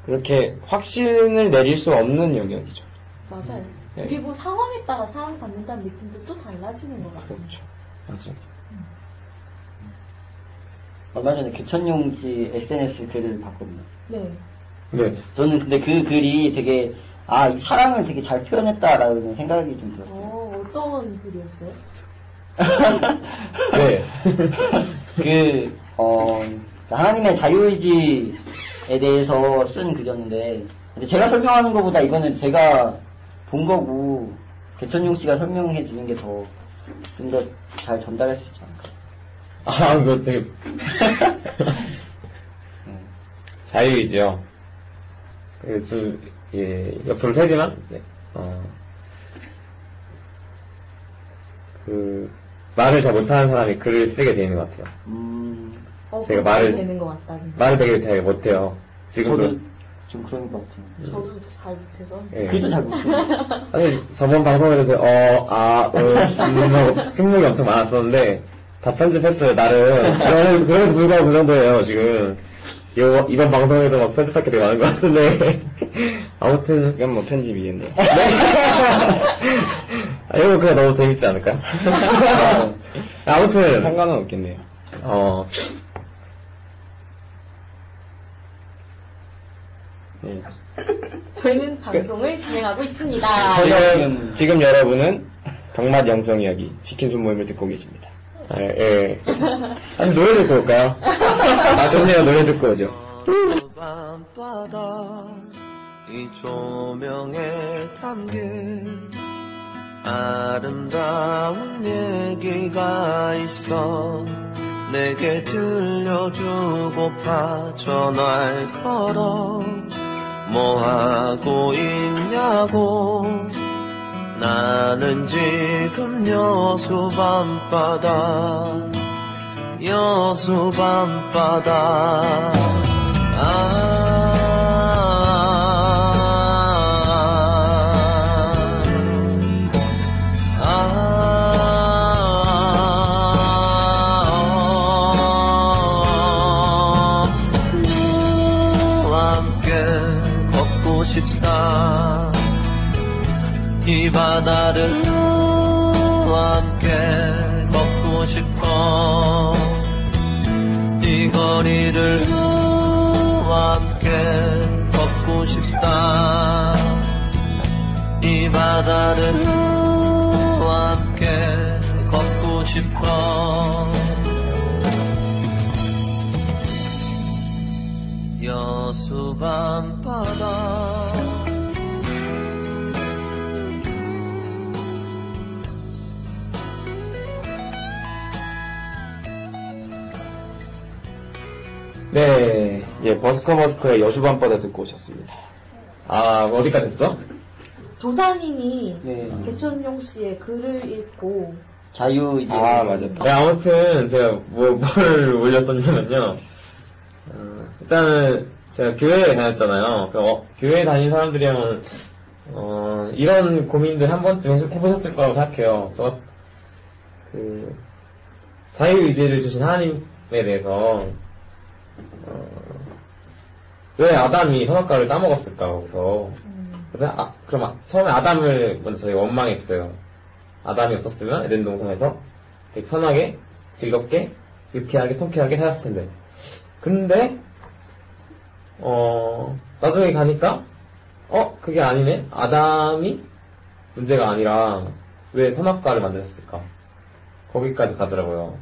그렇게 확신을 내릴 수 없는 영역이죠. 맞아요. 네. 그리고 상황에 따라 사랑받는다는 느낌도 또 달라지는 것 같아요. 그렇죠. 맞아요. 얼마 전에 교천용 씨 SNS 글을 봤거든요. 네. 네. 저는 근데 그 글이 되게 아, 이 사랑을 되게 잘 표현했다라는 생각이 좀 들었어요. 어, 어떤 글이었어요? [LAUGHS] 네. [LAUGHS] 그, 어, 하나님의 자유의지 에 대해서 쓴 글이었는데, 근데 제가 설명하는 것보다 이거는 제가 본 거고, 개천용 씨가 설명해 주는 게 더, 좀 더 잘 전달할 수 있지 않을까. 아, 그거 되게. [LAUGHS] 자유이지요. 그, 좀, 예, 옆으로 세지만, 네. 어, 그, 말을 잘 못하는 사람이 글을 쓰게 되는 것 같아요. 음, 어, 제가 말을- 되는 것 같다. 진짜. 말을 되게 잘 못해요. 지금도. 저도 좀 그런 것 같아요. 저도 잘 못해서. 예. 글도 잘 못해요. 사실 저번 방송에서 어, 아, 음, 음, 하고 침묵이 엄청 많았었는데 다 편집했어요 나름 그래도 그래도 불구하고 그 정도예요 지금 요, 이번 방송에도 막 편집할 게 되게 많은 것 같은데 아무튼 이건 뭐 편집이겠네요. [LAUGHS] 아, 이거 그냥 너무 재밌지 않을까요? 아무튼 상관은 없겠네요. 어 네. 저희는 방송을 진행하고 있습니다. 지금, 지금 여러분은 병맛 영성 이야기 치킨 손모임을 듣고 계십니다. 아, 예. 아니 노래 듣고 올까요? 아, 좋네요. 노래 듣고 오죠. 이 조명에 담긴 아름다운 얘기가 있어 내게 들려주고파 전화를 걸어 뭐 하고 있냐고. 나는 지금 여수 밤바다 여수 밤바다. 아, 이 바다를 너와 함께 걷고 싶어. 이 거리를 너와 함께 걷고 싶다. 이 바다를 너와 함께 걷고 싶어. 여수 밤바다 네, 예, 버스커 버스커의 여수밤바다 듣고 오셨습니다. 아, 어디까지 했죠? 도산인이 네. 개천용 씨의 글을 읽고 자유 이제 아, 맞았다. 네, 아무튼 제가 뭐, 뭘 올렸었냐면요. 어, 일단은 제가 교회에 다녔잖아요. 그, 어, 교회에 다닌 사람들이면 어, 이런 고민들 한 번쯤 해보- 해보셨을 거라고 생각해요. 저, 그, 자유 의지를 주신 하나님에 대해서, 어, 왜 아담이 선악과를 따먹었을까, 거기서. 그래서, 아, 그럼 아- 처음에 아담을 먼저 저희가 원망했어요. 아담이 없었으면 에덴 동산에서 되게 편하게, 즐겁게, 유쾌하게, 통쾌하게 살았을 텐데. 근데, 어, 나중에 가니까, 어, 그게 아니네? 아담이 문제가 아니라, 왜 선악과를 만드셨을까? 거기까지 가더라고요.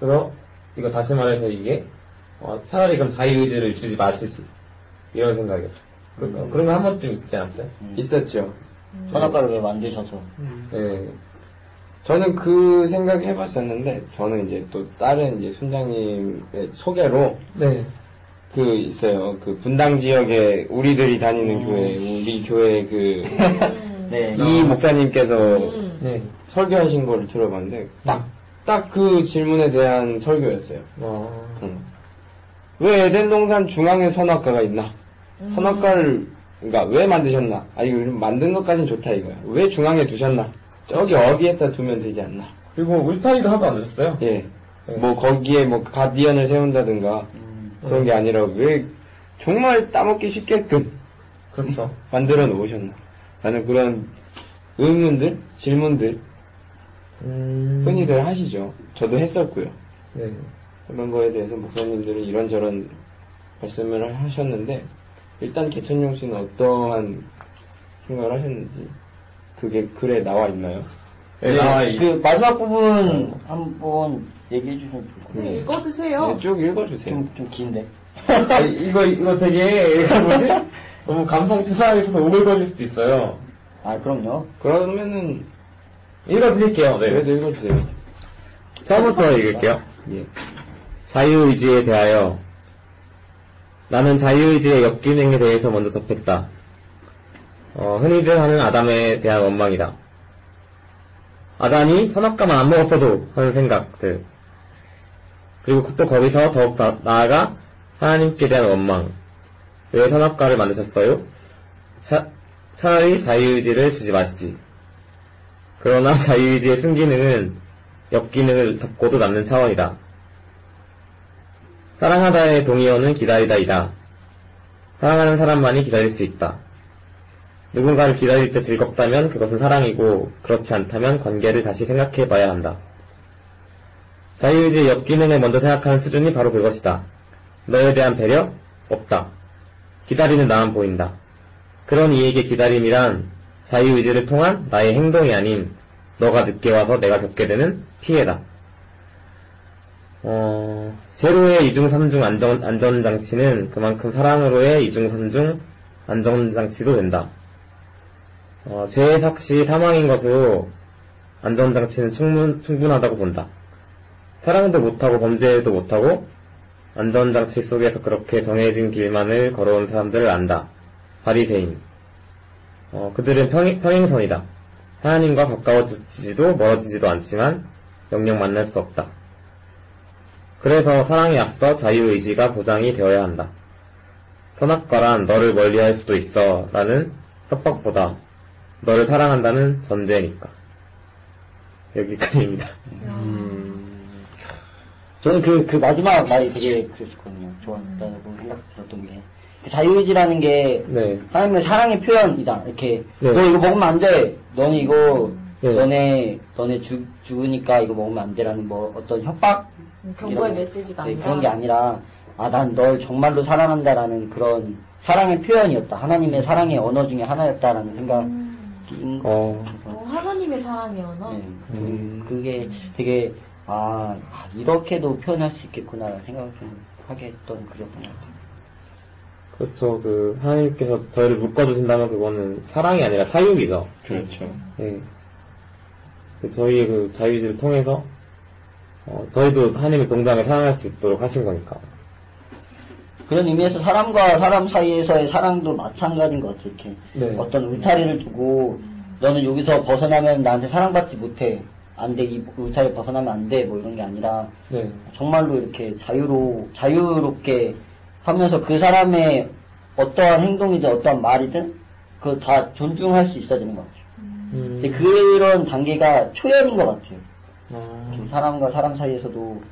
그래서, 이거 다시 말해서 이게, 어, 차라리 그럼 자유의지를 주지 마시지. 이런 생각이었어요. 그, 그런 거 한 번쯤 있지 않았어요? 있었죠. 선악과를 왜 만드셔서 네. 저는 그 생각 해봤었는데, 저는 이제 또 다른 이제 순장님의 소개로, 네. 그 있어요. 그 분당 지역에 우리들이 다니는 교회, 우리 교회 그, [LAUGHS] 네. 이 목사님께서 음. 네. 설교하신 거를 들어봤는데, 딱, 딱 그 질문에 대한 설교였어요. 어, 응. 왜 에덴 동산 중앙에 선악과가 있나? 선악과를 그러니까 왜 만드셨나? 아 이거 만든 것까진 좋다 이거야. 왜 중앙에 두셨나? 저기 어디에다 두면 되지 않나? 그리고 울타리도 하나도 안 주셨어요? 예. 뭐 거기에 뭐 가디언을 세운다든가 그런 게 아니라 왜 정말 따먹기 쉽게끔 그렇죠. 만들어 놓으셨나? 나는 그런 의문들, 질문들 음, 흔히들 하시죠. 저도 했었고요. 네. 그런 거에 대해서 목사님들은 이런저런 말씀을 하셨는데 일단 개천용 씨는 어떠한 생각을 하셨는지 그게 글에 나와 있나요? 네, 나와 있- 그 마지막 부분 한번 얘기해 주시면 좋을 것 같아요. 네, 읽어주세요. 네, 쭉 읽어주세요. 좀, 좀 긴데. [LAUGHS] 아, 이거, 이거 되게, 이거 뭐지? 너무 감성 치사하게서 오글거릴 수도 있어요. 아, 그럼요. 그러면은 읽어드릴게요. 네. 그래도 읽어주세요. 처음부터 읽을게요. 예. 자유의지에 대하여 나는 자유의지의 역기능에 대해서 먼저 접했다. 어, 흔히들 하는 아담에 대한 원망이다. 아담이 선악과만 안 먹었어도 하는 생각들. 그리고 또 거기서 더욱 더 나아가 하나님께 대한 원망. 왜 선악과를 만드셨어요? 차, 차라리 자유의지를 주지 마시지. 그러나 [LAUGHS] 자유의지의 순기능은 역기능을 덮고도 남는 차원이다. 사랑하다의 동의어는 기다리다이다. 사랑하는 사람만이 기다릴 수 있다. 누군가를 기다릴 때 즐겁다면 그것은 사랑이고 그렇지 않다면 관계를 다시 생각해 봐야 한다. 자유의지의 역기능을 먼저 생각하는 수준이 바로 그것이다. 너에 대한 배려? 없다. 기다리는 나만 보인다. 그런 이에게 기다림이란 자유의지를 통한 나의 행동이 아닌 너가 늦게 와서 내가 겪게 되는 피해다. 어, 제로의 이중 삼중 안전, 안전장치는 그만큼 사랑으로의 이중 삼중 안전장치도 된다. 어, 죄의 삭시 사망인 것으로 안전장치는 충분, 충분하다고 본다. 사랑도 못하고 범죄도 못하고 안전장치 속에서 그렇게 정해진 길만을 걸어온 사람들을 안다. 바리새인. 어, 그들은 평행, 평행선이다. 하나님과 가까워지지도 멀어지지도 않지만 영영 만날 수 없다. 그래서 사랑에 앞서 자유의지가 보장이 되어야 한다. 선악과란 너를 멀리할 수도 있어 라는 협박보다 너를 사랑한다는 전제니까. 여기까지입니다. 저는 그, 그 마지막 말이 되게 그랬었거든요. 좋았다고 생각 들었던 게. 그 자유의지라는 게 네. 하나님의 사랑의 표현이다. 이렇게 네. 너 이거 먹으면 안 돼. 너는 이거 네. 너네 너네 죽 죽으니까 이거 먹으면 안 돼라는 뭐 어떤 협박 경고의 메시지가 네, 아니라 그런 게 아니라 아 난 널 정말로 사랑한다라는 그런 사랑의 표현이었다. 하나님의 사랑의 언어 중에 하나였다라는 생각인 어, 어, 하나님의 사랑의 언어. 네, 그- 그게 되게 아, 아, 이렇게도 표현할 수 있겠구나 생각을 좀 하게 했던 글이었던 것 같아요. 그렇죠. 그, 하나님께서 저희를 묶어주신다면 그거는 사랑이 아니라 사육이죠. 그렇죠. 네. 그 저희의 그 자유의지를 통해서 어, 저희도 하나님의 동장을 사랑할 수 있도록 하신 거니까. 그런 의미에서 사람과 사람 사이에서의 사랑도 마찬가지인 것 같아요. 이렇게 네. 어떤 울타리를 두고 너는 여기서 벗어나면 나한테 사랑받지 못해. 안 돼. 이 울타리 벗어나면 안 돼. 뭐 이런 게 아니라 네. 정말로 이렇게 자유로 자유롭게 하면서 그 사람의 어떠한 행동이든 어떠한 말이든 그걸 다 존중할 수 있어야 되는 것 같아요. 음. 근데 그런 단계가 초연인 것 같아요. 아, 좀 사람과 사람 사이에서도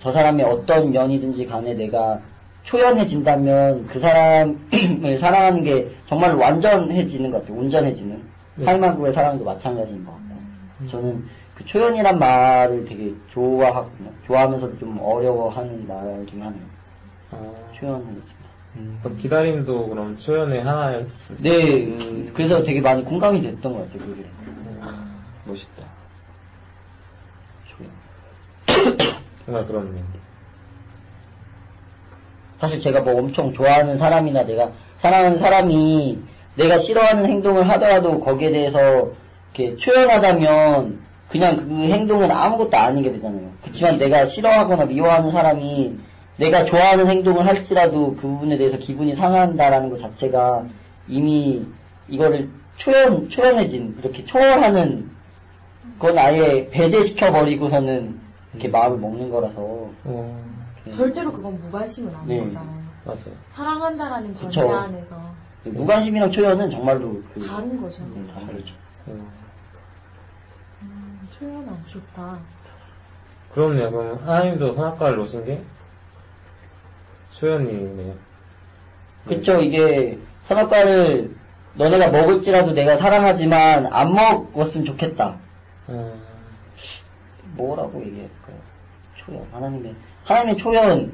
저 사람의 어떤 면이든지 간에 내가 초연해진다면 그 사람을 [CLEARS THROAT] 사랑하는 게 정말 완전해지는 것 같아요. 온전해지는. 네. 하이만구의 사랑도 마찬가지인 것 같아요. 저는 그 초연이란 말을 되게 좋아하거든요. 좋아하면서도 좀 어려워하는 말 중에 하나예요. 아. 초연해진다. 그럼 기다림도 그럼 초연의 하나의 네, 음, 그래서 되게 많이 공감이 됐던 것 같아요, 그게. 멋있다. 초연. 정말 그렇네요. 사실 제가 뭐 엄청 좋아하는 사람이나 내가 사랑하는 사람이 내가 싫어하는 행동을 하더라도 거기에 대해서 이렇게 초연하다면 그냥 그 행동은 아무것도 아닌 게 되잖아요. 그렇지만 내가 싫어하거나 미워하는 사람이 내가 좋아하는 행동을 할지라도 그 부분에 대해서 기분이 상한다라는 것 자체가 이미 이거를 초연, 초연해진, 이렇게 초월하는 건 아예 배제시켜 버리고서는 이렇게 마음을 먹는 거라서. 어, 절대로 그건 무관심은 아닌 네. 거잖아요. 맞아요. 사랑한다라는 그쵸. 전제 안에서 무관심이랑 초연은 정말로 그 다른 거죠. 네, 다르죠. 어, 음, 초연은 좋다. 그렇네요. 그럼 하나님도 선악과를 놓으신 게 초연이네요. 그쵸, 이게 선악과를 너네가 먹을지라도 내가 사랑하지만 안 먹었으면 좋겠다. 어, 뭐라고 얘기할까요? 초연. 하나님의, 하나님의 초연이죠.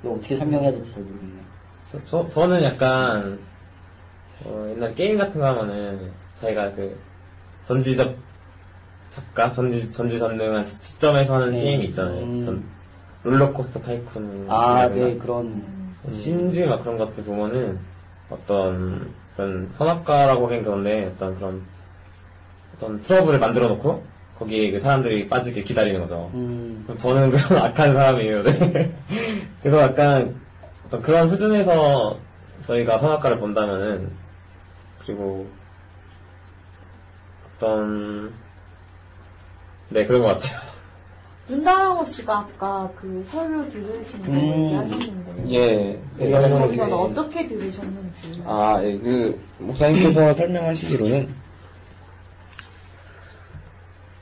이거 어떻게 설명해야 될지 잘 모르겠네요. 저, 저, 저는 약간, 어, 옛날 게임 같은 거 하면은, 자기가 그, 전지적 작가? 전지, 전지전능한 지점에서 하는 네. 게임이 있잖아요. 음. 전, 롤러코스터 타이쿤. 아, 네, 그런. 심지 막 그런 것들 보면은, 어떤, 그런 선악과라고 하긴 그런데, 어떤 그런, 어떤 트러블을 만들어 놓고, 거기에 그 사람들이 빠지게 기다리는 거죠. 음, 그럼 저는 [LAUGHS] 그런 악한 사람이에요. 네. [LAUGHS] 그래서 약간 어떤 그런 수준에서 저희가 선악과를 본다면은 그리고 어떤 네 그런 것 같아요. 윤다랑호 씨가 아까 그 설교 들으신 거 음. 이야기했는데 예. 네, 거기서는 네. 어떻게 들으셨는지 아, 예, 그, 목사님께서 [CLEARS THROAT] 설명하시기로는,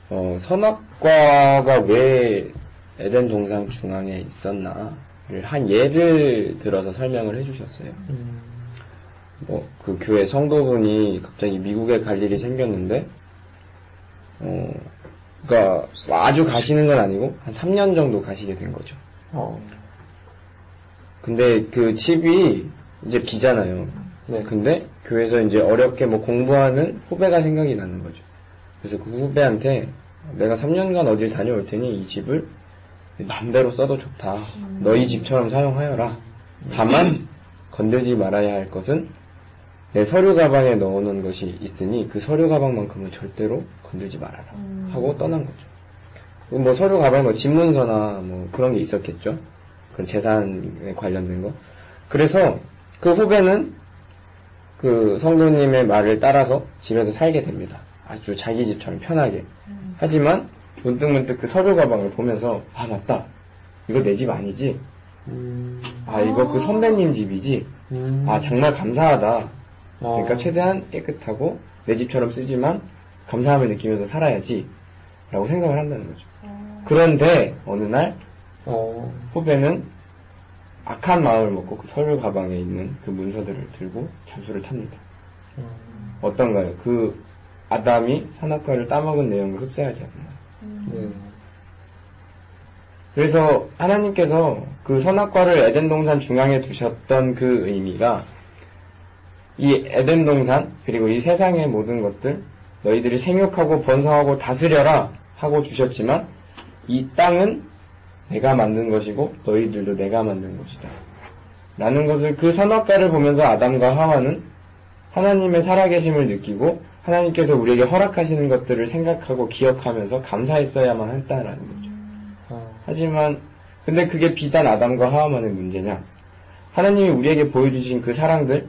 어, 선악과가 왜 에덴 동산 중앙에 있었나를 한 예를 들어서 설명을 해주셨어요. 뭐, 그 교회 성도분이 갑자기 미국에 갈 일이 생겼는데, 어, 그니까, 아주 가시는 건 아니고, 한 3년 정도 가시게 된 거죠. 어. 근데 그 집이 이제 비잖아요. 네. 근데 교회에서 이제 어렵게 뭐 공부하는 후배가 생각이 나는 거죠. 그래서 그 후배한테 내가 3년간 어딜 다녀올 테니 이 집을 마음대로 써도 좋다. 너희 집처럼 사용하여라. 다만 [LAUGHS] 건들지 말아야 할 것은 내 서류 가방에 넣어놓은 것이 있으니 그 서류 가방만큼은 절대로 건들지 말아라. 하고 떠난 거죠. 뭐 서류 가방에 뭐 집문서나 뭐 그런 게 있었겠죠. 그런 재산에 관련된 거. 그래서 그 후배는 그 성도님의 말을 따라서 집에서 살게 됩니다. 아주 자기 집처럼 편하게. 하지만 문득문득 그 서류 가방을 보면서 아 맞다. 이거 내 집 아니지? 아 이거 그 선배님 집이지? 아 정말 감사하다. 그러니까 최대한 깨끗하고 내 집처럼 쓰지만 감사함을 느끼면서 살아야지. 라고 생각을 한다는 거죠. 그런데 어느 날 어. 후배는 악한 마음을 먹고 그 서류 가방에 있는 그 문서들을 들고 잠수를 탑니다. 어떤가요? 그 아담이 산악과를 따먹은 내용을 흡수하지 않나요? 네. 그래서 하나님께서 그 선악과를 에덴 동산 중앙에 두셨던 그 의미가 이 에덴 동산 그리고 이 세상의 모든 것들 너희들이 생육하고 번성하고 다스려라 하고 주셨지만 이 땅은 내가 만든 것이고 너희들도 내가 만든 것이다. 라는 것을 그 선악과를 보면서 아담과 하와는 하나님의 살아계심을 느끼고 하나님께서 우리에게 허락하시는 것들을 생각하고 기억하면서 감사했어야만 했다라는 거죠. 하지만 근데 그게 비단 아담과 하와만의 문제냐? 하나님이 우리에게 보여주신 그 사랑들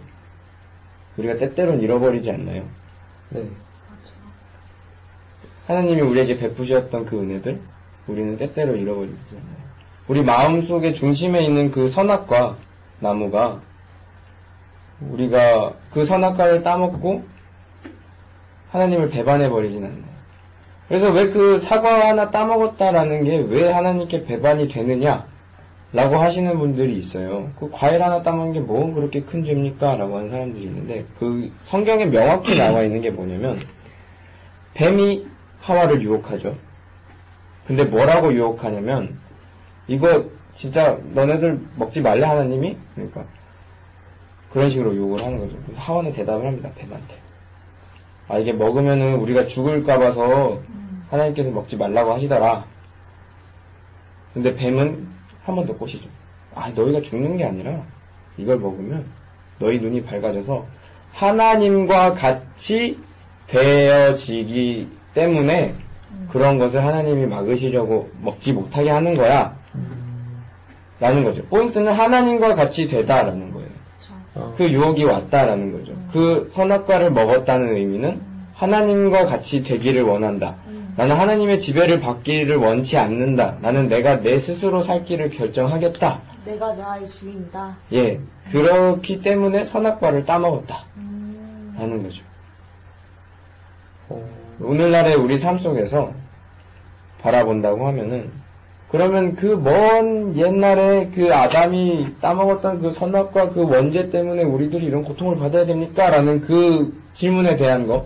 우리가 때때로는 잃어버리지 않나요? 네. 하나님이 우리에게 베푸셨던 그 은혜들 우리는 때때로 잃어버리지 않나요? 우리 마음속의 중심에 있는 그 선악과 나무가 우리가 그 선악과를 따먹고 하나님을 배반해 버리진 않나요? 그래서 왜 그 사과 하나 따먹었다라는 게 왜 하나님께 배반이 되느냐? 라고 하시는 분들이 있어요. 그 과일 하나 따먹는 게 뭐 그렇게 큰 죄입니까? 라고 하는 사람들이 있는데 그 성경에 명확히 나와 있는 게 뭐냐면 뱀이 하와를 유혹하죠. 근데 뭐라고 유혹하냐면 이거 진짜 너네들 먹지 말래 하나님이? 그러니까 그런 식으로 유혹을 하는 거죠. 하와는 대답을 합니다. 뱀한테. 아 이게 먹으면은 우리가 죽을까 봐서 하나님께서 먹지 말라고 하시더라. 근데 뱀은 한 번 더 꼬시죠. 아 너희가 죽는 게 아니라 이걸 먹으면 너희 눈이 밝아져서 하나님과 같이 되어지기 때문에 그런 것을 하나님이 막으시려고 먹지 못하게 하는 거야. 라는 거죠. 포인트는 하나님과 같이 되다라는 거예요. 어. 그 유혹이 왔다라는 거죠. 그 선악과를 먹었다는 의미는 하나님과 같이 되기를 원한다. 나는 하나님의 지배를 받기를 원치 않는다. 나는 내가 내 스스로 살 길을 결정하겠다. 내가 나의 주인이다. 예. 그렇기 때문에 선악과를 따먹었다. 라는 거죠. 오늘날의 우리 삶 속에서 바라본다고 하면은 그러면 그 먼 옛날에 그 아담이 따먹었던 그 선악과 그 원죄 때문에 우리들이 이런 고통을 받아야 됩니까? 라는 그 질문에 대한 거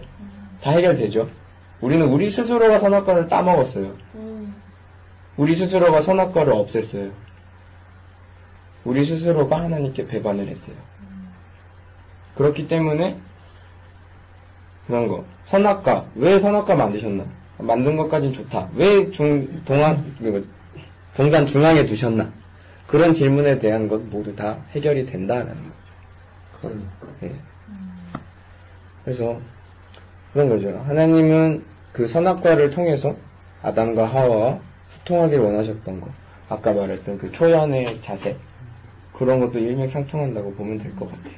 다 해결되죠. 우리는 우리 스스로가 선악과를 따먹었어요. 음, 우리 스스로가 선악과를 없앴어요. 우리 스스로가 하나님께 배반을 했어요. 그렇기 때문에 그런 거. 선악과. 왜 선악과 만드셨나? 만든 것까진 좋다. 왜 중, 동안, 동산 중앙에 두셨나? 그런 질문에 대한 것 모두 다 해결이 된다라는 거죠. 예. 그래서 그런 거죠. 하나님은 그 선악과를 통해서 아담과 하와와 소통하기를 원하셨던 거. 아까 말했던 그 초연의 자세. 그런 것도 일맥상통한다고 보면 될 것 같아요.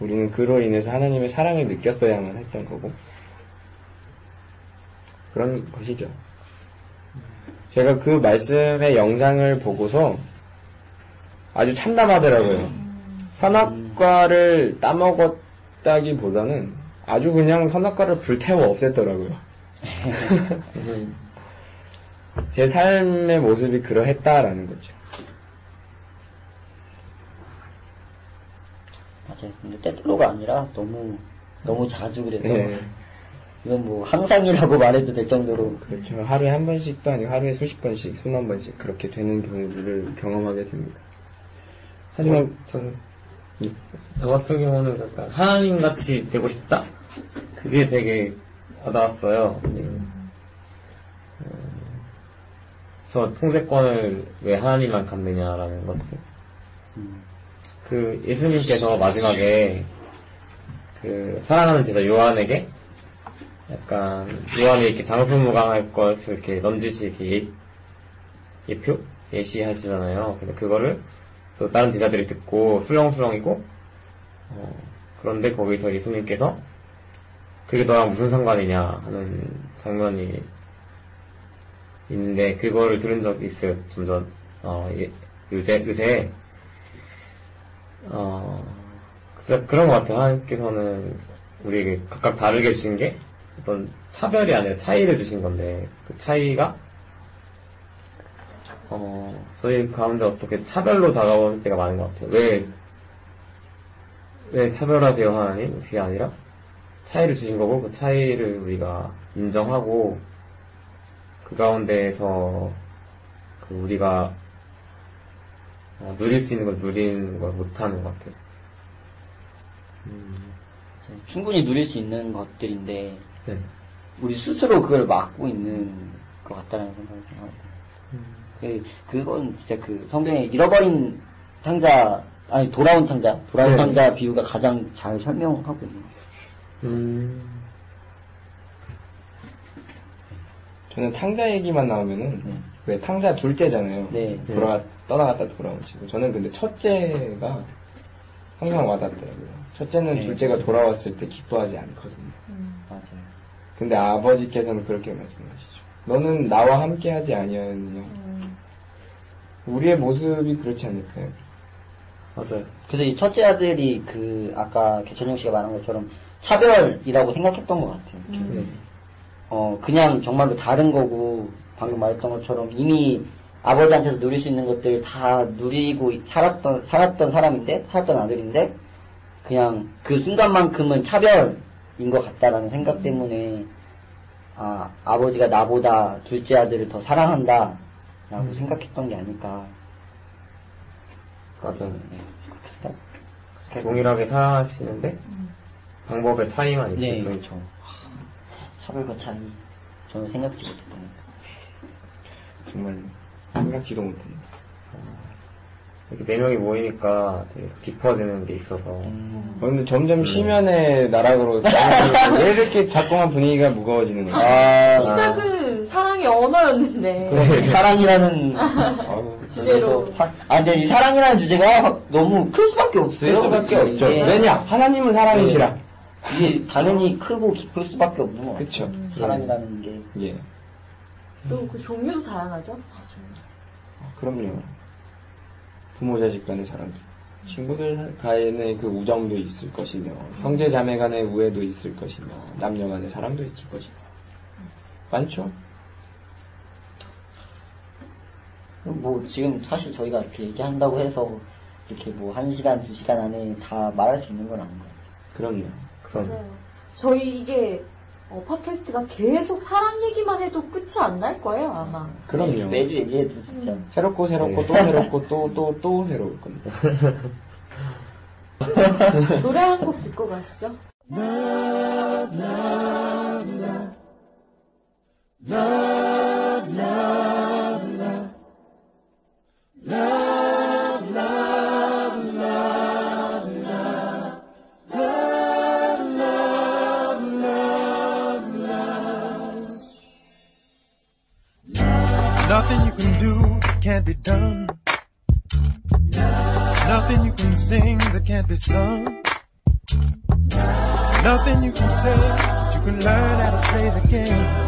우리는 그로 인해서 하나님의 사랑을 느꼈어야만 했던 거고. 그런 것이죠. 제가 그 말씀의 영상을 보고서 아주 참담하더라고요. 선악과를 따먹었다기보다는 아주 그냥 선악과를 불태워 없앴더라고요. 제 삶의 모습이 그러했다라는 거죠. 맞아요. 근데 때때로가 아니라 너무, 너무 자주 그래서. 예. 이건 뭐 항상이라고 [LAUGHS] 말해도 될 정도로. 그렇죠. 하루에 한 번씩도 아니고 하루에 수십 번씩, 수만 번씩 그렇게 되는 경우를 경험하게 됩니다. 하지만 저는, 저 같은 경우는 약간 하나님 같이 되고 싶다? 그게 되게 음, 저 통제권을 왜 하나님만 갖느냐라는 것들. 그 예수님께서 마지막에 그 사랑하는 제자 요한에게 약간 요한이 이렇게 장수무강할 것을 이렇게 넌지시 이렇게 예, 예표 예시하시잖아요. 근데 그거를 또 다른 제자들이 듣고 술렁술렁이고 어, 그런데 거기서 예수님께서 그게 너랑 무슨 상관이냐 하는 장면이 있는데 그거를 들은 적이 있어요. 좀 전, 어, 예, 요새, 요새, 어, 그런 것 같아요. 하나님께서는 우리에게 각각 다르게 주신 게 어떤 차별이 아니라 차이를 주신 건데 그 차이가 어, 저희 가운데 어떻게 차별로 다가올 때가 많은 것 같아요. 왜, 왜 차별하세요, 하나님? 그게 아니라 차이를 주신 거고 그 차이를 우리가 인정하고 그 가운데에서 그 우리가 어, 누릴 수 있는 걸 누리는 걸 못하는 것 같아요. 충분히 누릴 수 있는 것들인데, 네. 우리 스스로 그걸 막고 있는 것 같다는 생각이 좀 합니다. 그, 그건 진짜 그 성경에 잃어버린 상자, 아니, 돌아온 상자, 돌아온 네. 상자 비유가 가장 잘 설명하고 있는 것 같아요. 음, 저는 탕자 얘기만 나오면은 네. 왜 탕자 둘째잖아요. 네. 돌아가 떠나갔다 돌아온 친구. 저는 근데 첫째가 항상 와닿더라고요. 첫째는 네. 둘째가 돌아왔을 때 기뻐하지 않거든요. 맞아요. 근데 아버지께서는 그렇게 말씀하시죠. 너는 나와 함께 하지 아니하였느냐. 우리의 모습이 그렇지 않을까요? 맞아요. 그래서 이 첫째 아들이 그 아까 개천영 씨가 말한 것처럼 차별이라고 생각했던 것 같아요. 네. 어 그냥 정말로 다른 거고 방금 말했던 것처럼 이미 아버지한테서 누릴 수 있는 것들 다 누리고 살았던 살았던 사람인데 살았던 아들인데 그냥 그 순간만큼은 차별인 것 같다라는 생각 때문에 아 아버지가 나보다 둘째 아들을 더 사랑한다 라고 생각했던 게 아닐까. 맞아요. 네. 동일하게 사랑하시는데 방법의 차이만 있을 네, 뿐이죠. 그렇죠. 차별과 차이. 저는 생각지 못했던 것 정말 생각지도 못합니다. 이렇게 네 명이 모이니까 되게 깊어지는 게 있어서 음. 어, 근데 점점 심연의 나락으로 [LAUGHS] 가는 왜 이렇게 작동한 분위기가 무거워지는 거야? 아, 시작은 사랑의 언어였는데. 그래, 사랑이라는 아우, [LAUGHS] 주제로. 사- 아, 근데 이 사랑이라는 주제가 너무 클 수밖에 없어요. 수밖에 없죠. 이게, 왜냐? 하나님은 사랑이시라. 이게 당연히 크고 깊을 수밖에 없는 것 같아요. 그쵸. 사랑이라는 게. 예. 또 그 종류도 다양하죠? 그럼요. 부모 자식 간의 사랑도. 친구들 간의 그 우정도 있을 것이며, 형제 자매 간의 우애도 있을 것이며, 남녀 간의 사랑도 있을 것이며. 많죠? 뭐, 지금 사실 저희가 이렇게 얘기한다고 해서 이렇게 뭐, 한 시간, 두 시간 안에 다 말할 수 있는 건 아닌 것 같아요. 그럼요. 맞아요. 저희 이게 어, 팟캐스트가 계속 사랑 얘기만 해도 끝이 안 날 거예요, 아마. 그럼요. 매주 얘기해도 진짜. 새롭고 새롭고 네. 또 새롭고 또 또 또 새로울 겁니다. [LAUGHS] 노래 한 곡 듣고 가시죠. Nothing you sung. Nothing you can say that you can learn how to play the game.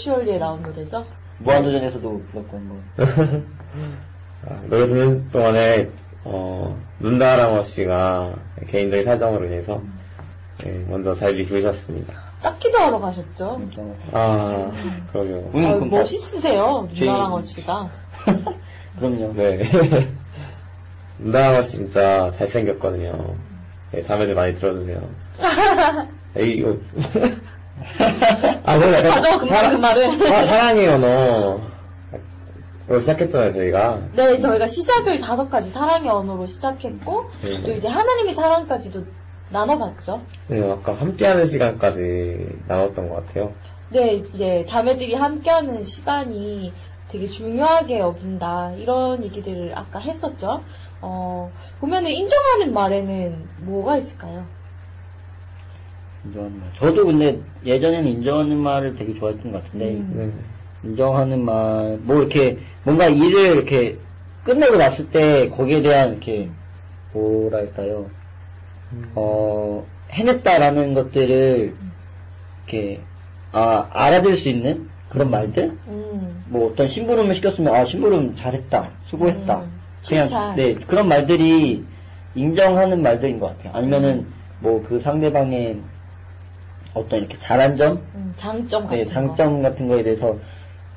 액츄얼리에 나온 노래죠? 무한도전에서도 불렀고, 뭐. [LAUGHS] 아, 노래 듣는 동안에 어, 눈다랑어 씨가 개인적인 사정으로 인해서 예, 먼저 잘 비우셨습니다. 짝기도 하러 가셨죠. 아, 그러게요. 음, 그럼 다- 멋있으세요, 누나랑어 씨가. [LAUGHS] 그럼요. 네. [LAUGHS] 문다랑어 씨 진짜 잘생겼거든요. 네, 자매들 많이 들어주세요. 에이, 이거. 아, 그럼 약간 가져, 그만, 그 말을. 사, 사랑의 언어. 이거 시작했잖아요, 저희가. 네, 저희가 시작을 다섯 가지 사랑의 언어로 시작했고, 네. 또 이제 하나님의 사랑까지도 나눠봤죠. 네, 아까 함께하는 시간까지 나눴던 것 같아요. 네, 이제 자매들이 함께하는 시간이 되게 중요하게 여긴다. 이런 얘기들을 아까 했었죠. 어, 보면은 인정하는 말에는 뭐가 있을까요? 인정하는 말. 저도 근데 예전에는 인정하는 말을 되게 좋아했던 것 같은데, 음. 네. 인정하는 말, 뭐 이렇게 뭔가 일을 이렇게 끝내고 났을 때 거기에 대한 이렇게 뭐랄까요, 어, 해냈다라는 것들을 이렇게 아, 알아들 수 있는 그런 말들? 음, 뭐 어떤 심부름을 시켰으면 아 심부름 잘했다, 수고했다. 음, 그냥 칭찬. 네 그런 말들이 인정하는 말들인 것 같아요. 아니면은 뭐 그 상대방의 어떤 이렇게 잘한 점, 음, 장점 같은 네, 거. 장점 같은 거에 대해서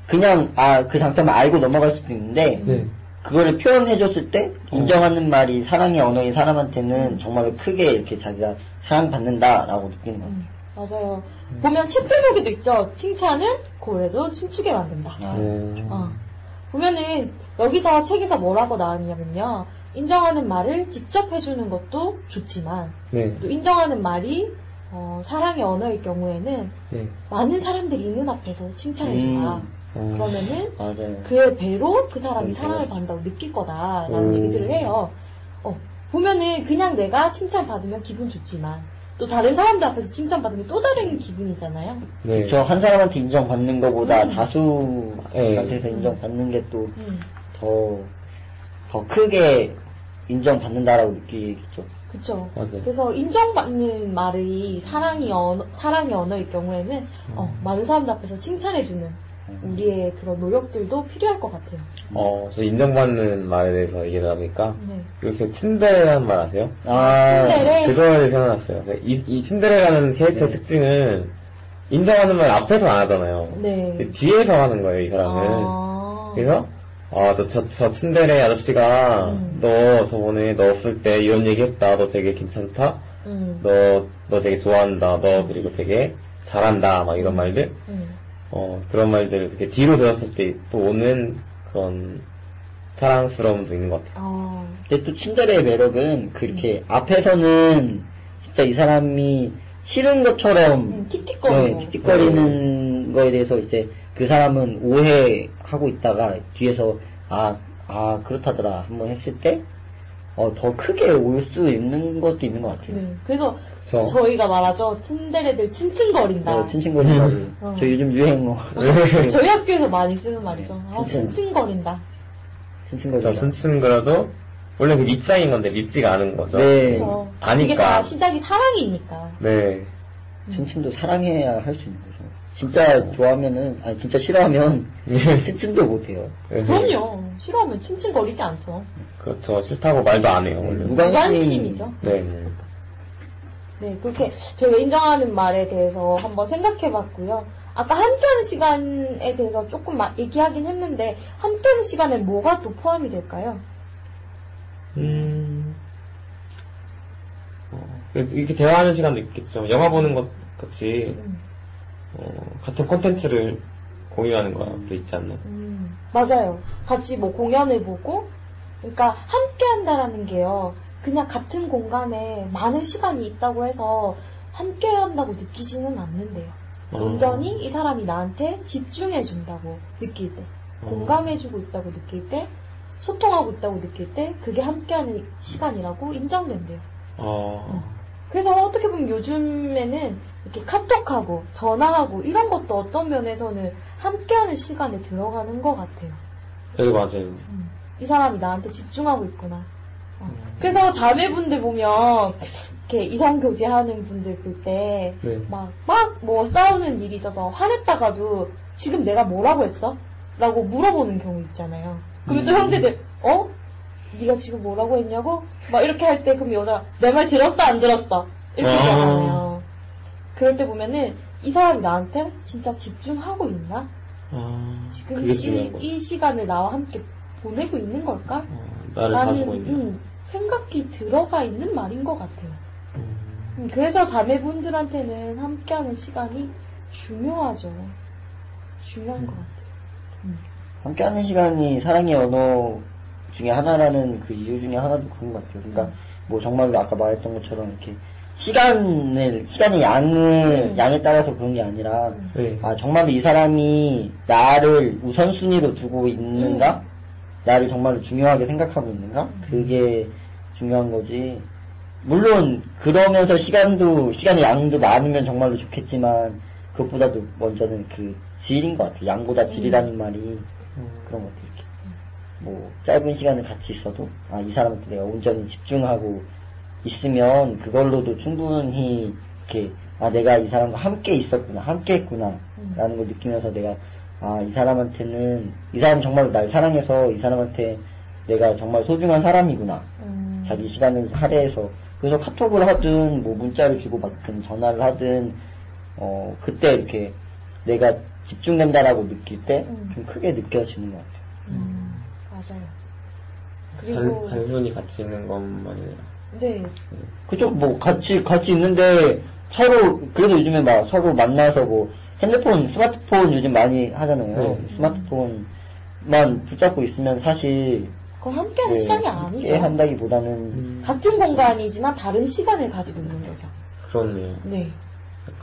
그냥 아 그 장점을 알고 넘어갈 수도 있는데 네. 그거를 표현해줬을 때 인정하는 말이 사랑의 언어인 사람한테는 정말 크게 이렇게 자기가 사랑받는다라고 느끼는 것 같아요. 음, 맞아요. 보면 책 제목에도 있죠. 칭찬은 고래도 춤추게 만든다. 아, 음. 어. 보면은 여기서 책에서 뭐라고 나왔냐면요. 인정하는 말을 직접 해주는 것도 좋지만 네. 또 인정하는 말이 어, 사랑의 언어일 경우에는 네. 많은 사람들이 있는 앞에서 칭찬해줘라. 음, 어, 그러면은 맞아요. 그의 배로 그 사람이 음, 사랑을 음. 받는다고 느낄 거다라는 음. 얘기들을 해요. 어, 보면은 그냥 내가 칭찬 받으면 기분 좋지만 또 다른 사람들 앞에서 칭찬 받으면 또 다른 기분이잖아요. 네. 저한 사람한테 인정받는 것보다 음. 다수한테서 네. 인정받는 게또 음, 더, 더 크게 인정받는다라고 느끼겠죠. 그쵸. 맞아요. 그래서 인정받는 말이 사랑이 언어, 사랑의 언어일 경우에는 어, 많은 사람들 앞에서 칭찬해주는 우리의 그런 노력들도 필요할 것 같아요. 어, 저 인정받는 말에 대해서 얘기를 하니까, 네. 요새 츤데레라는 말 아세요? 아, 츤데레? 그거를 생각났어요. 이, 이 츤데레라는 캐릭터의 네. 특징은, 인정하는 말 앞에서 안 하잖아요. 네. 그 뒤에서 하는 거예요, 이 사람은. 아. 그래서, 아, 저, 저, 저 츤데레 아저씨가, 음. 너 저번에 너 없을 때 이런 얘기 했다. 너 되게 괜찮다. 음, 너, 너 되게 좋아한다. 너 그리고 되게 잘한다. 막 이런 말들. 음, 어, 그런 말들을 이렇게 뒤로 들었을 때 또 오는 그런 사랑스러움도 있는 것 같아요. 아, 근데 또 친절의 매력은 그렇게 앞에서는 진짜 이 사람이 싫은 것처럼 음. 네, 틱틱거리는 거에 대해서 이제 그 사람은 오해 하고 있다가 뒤에서 아, 아, 그렇다더라 한번 했을 때 어, 더 크게 올 수 있는 것도 있는 것 같아요. 네. 그래서 그쵸. 저희가 말하죠. 츤데레들 칭칭거린다. 네, 친친거리는 말이. 어. 저 요즘 유행어. 저희 학교에서 많이 쓰는 말이죠. 아, 칭칭. 칭칭거린다. 저 거라도, 원래 그 밉상인 건데 밉지가 않은 거죠. 네. 그렇죠. 아니까. 이게 다 시작이 사랑이니까. 네. 친친도 사랑해야 할 수 있는 거죠. 진짜 좋아하면은, 아니, 진짜 싫어하면, 친친도 못해요. 네. 그럼요. 싫어하면 칭칭거리지 않죠. 그렇죠. 싫다고 말도 안 해요, 원래. 무관심이죠. 네. 네, 그렇게 저희가 인정하는 말에 대해서 한번 생각해 봤고요. 아까 함께하는 시간에 대해서 조금 마- 얘기하긴 했는데, 함께하는 시간에 뭐가 또 포함이 될까요? 음. 어, 이렇게 대화하는 시간도 있겠죠. 영화 보는 것 같이, 음. 어, 같은 콘텐츠를 공유하는 것도 있지 않나. 음, 맞아요. 같이 뭐 공연을 보고, 그러니까 함께 한다라는 게요. 그냥 같은 공간에 많은 시간이 있다고 해서 함께 한다고 느끼지는 않는데요. 어. 온전히 이 사람이 나한테 집중해 준다고 느낄 때, 어. 공감해 주고 있다고 느낄 때, 소통하고 있다고 느낄 때, 그게 함께하는 시간이라고 인정된대요. 어, 그래서 어떻게 보면 요즘에는 이렇게 카톡하고 전화하고 이런 것도 어떤 면에서는 함께하는 시간에 들어가는 것 같아요. 네, 맞아요. 이 사람이 나한테 집중하고 있구나. 어. 그래서 자매분들 보면 이렇게 이성 교제하는 분들 볼때 네. 막막 뭐 싸우는 일이 있어서 화냈다가도 지금 내가 뭐라고 했어? 라고 물어보는 경우 있잖아요. 그러면 또 음. 형제들 어? 네가 지금 뭐라고 했냐고? 막 이렇게 할 때 그럼 여자가 내 말 들었어 안 들었어? 이렇게 아. 하잖아요. 그럴 때 보면은 이 사람이 나한테 진짜 집중하고 있나? 아, 지금 이, 거. 이 시간을 나와 함께 보내고 있는 걸까? 어, 나를 라는 가지고 있는. 음, 생각이 들어가 있는 말인 것 같아요. 음, 그래서 자매분들한테는 함께하는 시간이 중요하죠. 중요한 것 같아요. 함께하는 시간이 사랑의 언어 중에 하나라는 그 이유 중에 하나도 그런 것 같아요. 그러니까 뭐 정말로 아까 말했던 것처럼 이렇게 시간을 시간의 양을 양에 따라서 그런 게 아니라 네. 아 정말로 이 사람이 나를 우선순위로 두고 있는가? 나를 정말로 중요하게 생각하고 있는가? 그게 중요한 거지. 물론 그러면서 시간도 시간의 양도 많으면 정말로 좋겠지만 그것보다도 먼저는 그 질인 것 같아요. 양보다 질이라는 말이 그런 것 같아요. 뭐 짧은 시간을 같이 있어도 아 이 사람한테 내가 온전히 집중하고 있으면 그걸로도 충분히 이렇게 아 내가 이 사람과 함께 있었구나 함께 했구나 라는 걸 느끼면서 내가 아 이 사람한테는 이 사람 정말로 날 사랑해서 이 사람한테 내가 정말 소중한 사람이구나 음. 자기 시간을 할애해서 그래서 카톡을 하든 뭐 문자를 주고받든 전화를 하든 어 그때 이렇게 내가 집중된다라고 느낄 때좀 음. 크게 느껴지는 것 같아요. 음, 맞아요. 단, 그리고 단순히 같이 있는 것만이 아니라. 네, 그죠? 뭐 같이 같이 있는데 서로 그래도 요즘에 막 서로 만나서 뭐 핸드폰, 스마트폰 요즘 많이 하잖아요. 네. 스마트폰만 붙잡고 있으면 사실 그건 함께하는 네, 시간이 함께 아니죠. 한다기보다는 같은 공간이지만 다른 시간을 가지고 있는 거죠. 그렇네요. 네.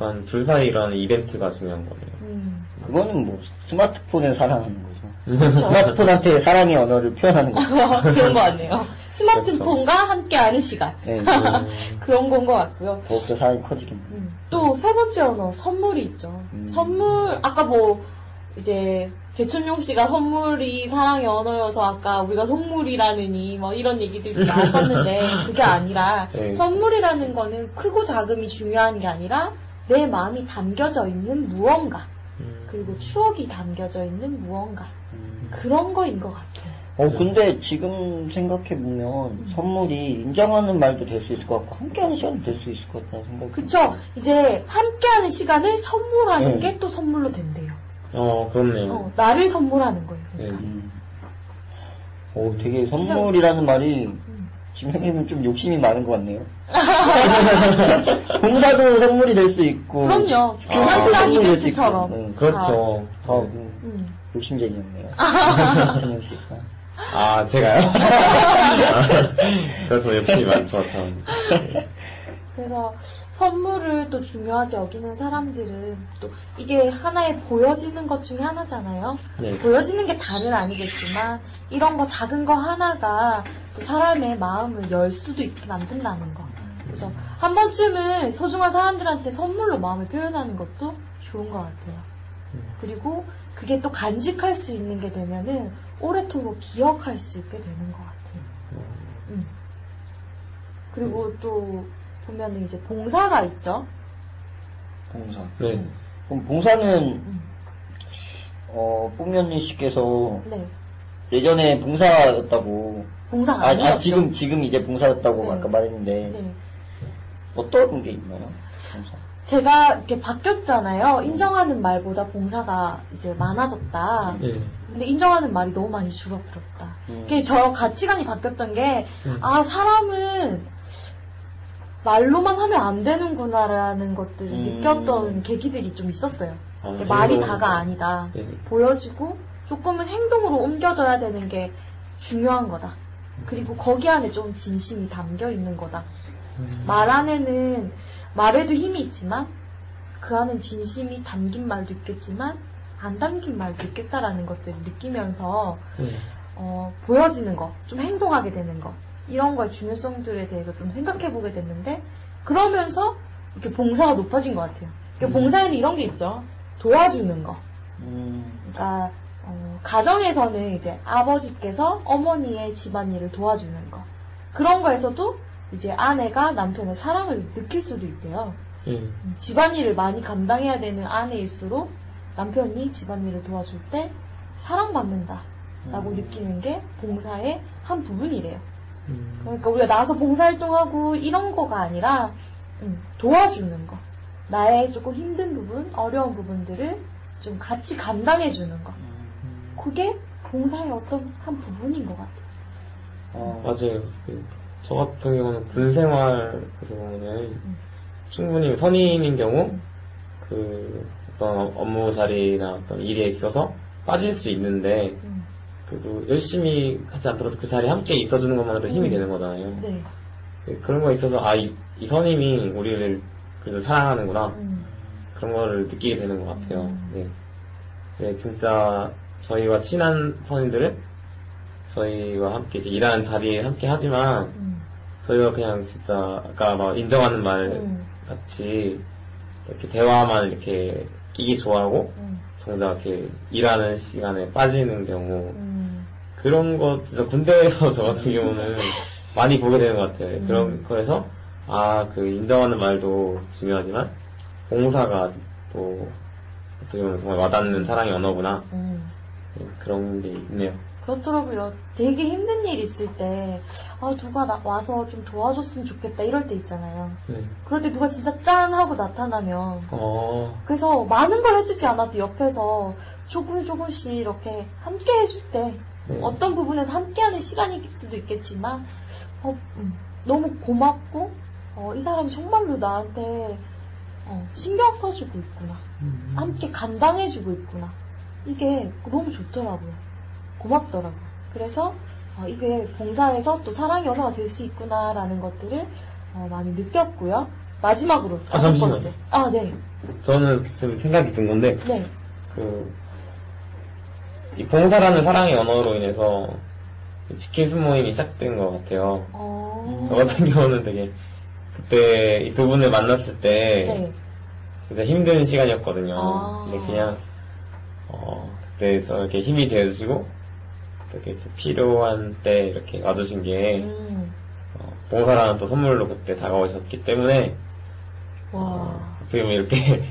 약간 둘 사이 일어나는 이벤트가 중요한 거네요. 음. 그거는 뭐 스마트폰을 사랑하는 거죠. 그렇죠. 스마트폰한테 사랑의 언어를 표현하는 [LAUGHS] 거죠. 그런 거 같네요. 스마트폰과 함께하는 시간. 네, [LAUGHS] 그런 건 것 같고요. 더욱더 사랑이 커지겠네요. 음. 또세 번째 언어 선물이 있죠. 음. 선물 아까 뭐 이제 개춘용 씨가 선물이 사랑의 언어여서 아까 우리가 선물이라느니 뭐 이런 얘기들이 나왔었는데 [LAUGHS] 그게 아니라 네. 선물이라는 거는 크고 작음이 중요한 게 아니라 내 마음이 담겨져 있는 무언가 그리고 추억이 담겨져 있는 무언가 그런 거인 것 같아요. 어, 근데 지금 생각해 보면 선물이 인정하는 말도 될 수 있을 것 같고, 함께하는 시간도 될 수 있을 것 같다는 생각이 그쵸? 이제 함께하는 시간을 선물하는 네. 게또 선물로 된대요. 어, 그렇네요. 어, 나를 선물하는 거예요. 네. 음. 어, 되게 선물이라는 말이 생각해보면 좀 욕심이 많은 것 같네요. [LAUGHS] 봉사도 선물이 될 수 있고. 그럼요. 될수 있고. 이벤트처럼. 응. 그렇죠. 아, 음, 음. 욕심쟁이였네요. 전영 씨가. 아, 제가요? [LAUGHS] [LAUGHS] 그래서 욕심이 많죠, 참. 그래서 선물을 또 중요하게 여기는 사람들은 또 이게 하나의 보여지는 것 중에 하나잖아요. 네. 보여지는 게 다는 아니겠지만 이런 거 작은 거 하나가 또 사람의 마음을 열 수도 있게 만든다는 거. 그래서 한 번쯤은 소중한 사람들한테 선물로 마음을 표현하는 것도 좋은 것 같아요. 그리고 그게 또 간직할 수 있는 게 되면은 오래도록 기억할 수 있게 되는 것 같아요. 음. 그리고 또 보면은 이제 봉사가 있죠. 봉사. 네. 그럼 봉사는, 어, 뽕면리 씨께서 네. 예전에 봉사였다고. 봉사가 아, 아니었죠. 아, 지금, 지금 이제 봉사였다고 네. 아까 말했는데. 네. 어떤 게 있나요? 봉사. 제가 이렇게 바뀌었잖아요. 인정하는 말보다 봉사가 이제 많아졌다. 네. 근데 인정하는 말이 너무 많이 줄어들었다. 음. 그게 저 가치관이 바뀌었던 게, 음. 아, 사람은 말로만 하면 안 되는구나라는 것들을 음. 느꼈던 계기들이 좀 있었어요. 아, 말이 행동. 다가 아니다. 네. 보여지고 조금은 행동으로 옮겨져야 되는 게 중요한 거다. 그리고 거기 안에 좀 진심이 담겨 있는 거다. 말 안에는 말에도 힘이 있지만 그 안엔 진심이 담긴 말도 있겠지만 안 담긴 말도 있겠다라는 것들을 느끼면서 네. 어, 보여지는 거, 좀 행동하게 되는 거 이런 거의 중요성들에 대해서 좀 생각해 보게 됐는데 그러면서 이렇게 봉사가 높아진 것 같아요. 그러니까 봉사에는 이런 게 있죠. 도와주는 거. 음, 그러니까 어, 가정에서는 이제 아버지께서 어머니의 집안일을 도와주는 거 그런 거에서도 이제 아내가 남편의 사랑을 느낄 수도 있대요. 네. 음, 집안일을 많이 감당해야 되는 아내일수록 남편이 집안일을 도와줄 때 사랑받는다라고 느끼는 게 봉사의 한 부분이래요. 그러니까 우리가 나가서 봉사활동하고 이런 거가 아니라 음, 도와주는 거. 나의 조금 힘든 부분, 어려운 부분들을 좀 같이 감당해 주는 거. 그게 봉사의 어떤 한 부분인 것 같아요. 어, 맞아요. 그, 저 같은 경우는 군 생활 같은 경우는 충분히 선임인 경우 그 어떤 업무 자리나 어떤 일에 있어서 빠질 수 있는데 음. 그래도 열심히 하지 않더라도 그 자리에 함께 있어주는 것만으로 힘이 음. 되는 거잖아요. 네. 네, 그런 거에 있어서 아, 이, 이 선임이 우리를 그래도 사랑하는구나. 음. 그런 거를 느끼게 되는 것 같아요. 음. 네. 네, 진짜 저희와 친한 선임들은 저희와 함께 일하는 자리에 함께 하지만 음. 저희가 그냥 진짜 아까 막 인정하는 말 음. 같이 이렇게 대화만 이렇게 끼기 좋아하고 음. 정작 이렇게 일하는 시간에 빠지는 경우 음. 그런 거 진짜 군대에서 [LAUGHS] 저 같은 경우는 많이 보게 되는 것 같아요. 음. 그런 거에서 아 그 인정하는 말도 중요하지만 봉사가 또 어떻게 보면 정말 와닿는 사랑의 언어구나 음. 네, 그런 게 있네요. 그렇더라고요. 되게 힘든 일 있을 때, 아, 누가 나, 와서 좀 도와줬으면 좋겠다, 이럴 때 있잖아요. 네. 그럴 때 누가 진짜 짠! 하고 나타나면, 어, 그래서 많은 걸 해주지 않아도 옆에서 조금 조금씩 이렇게 함께 해줄 때, 네. 어떤 부분에서 함께하는 시간일 수도 있겠지만, 어, 음, 너무 고맙고, 어, 이 사람이 정말로 나한테 어, 신경 써주고 있구나. 음. 함께 감당해주고 있구나. 이게 너무 좋더라고요. 고맙더라고요. 그래서 어, 이게 봉사에서 또 사랑의 언어가 될 수 있구나라는 것들을 어, 많이 느꼈고요. 마지막으로 아, 다섯 잠시만요. 번째. 아, 네. 저는 지금 생각이 든 건데 네. 그, 이 봉사라는 사랑의 언어로 인해서 이 치킨 순모임이 시작된 것 같아요. 어, 저 같은 경우는 되게 그때 이 두 분을 만났을 때 네. 진짜 힘든 시간이었거든요. 아. 근데 그냥 어 그때 저렇게 힘이 되어주시고 이렇게 필요한 때 이렇게 와주신 게 음, 어, 봉사라는 또 선물로 그때 다가오셨기 때문에 와. 어떻게 보면 이렇게 [LAUGHS]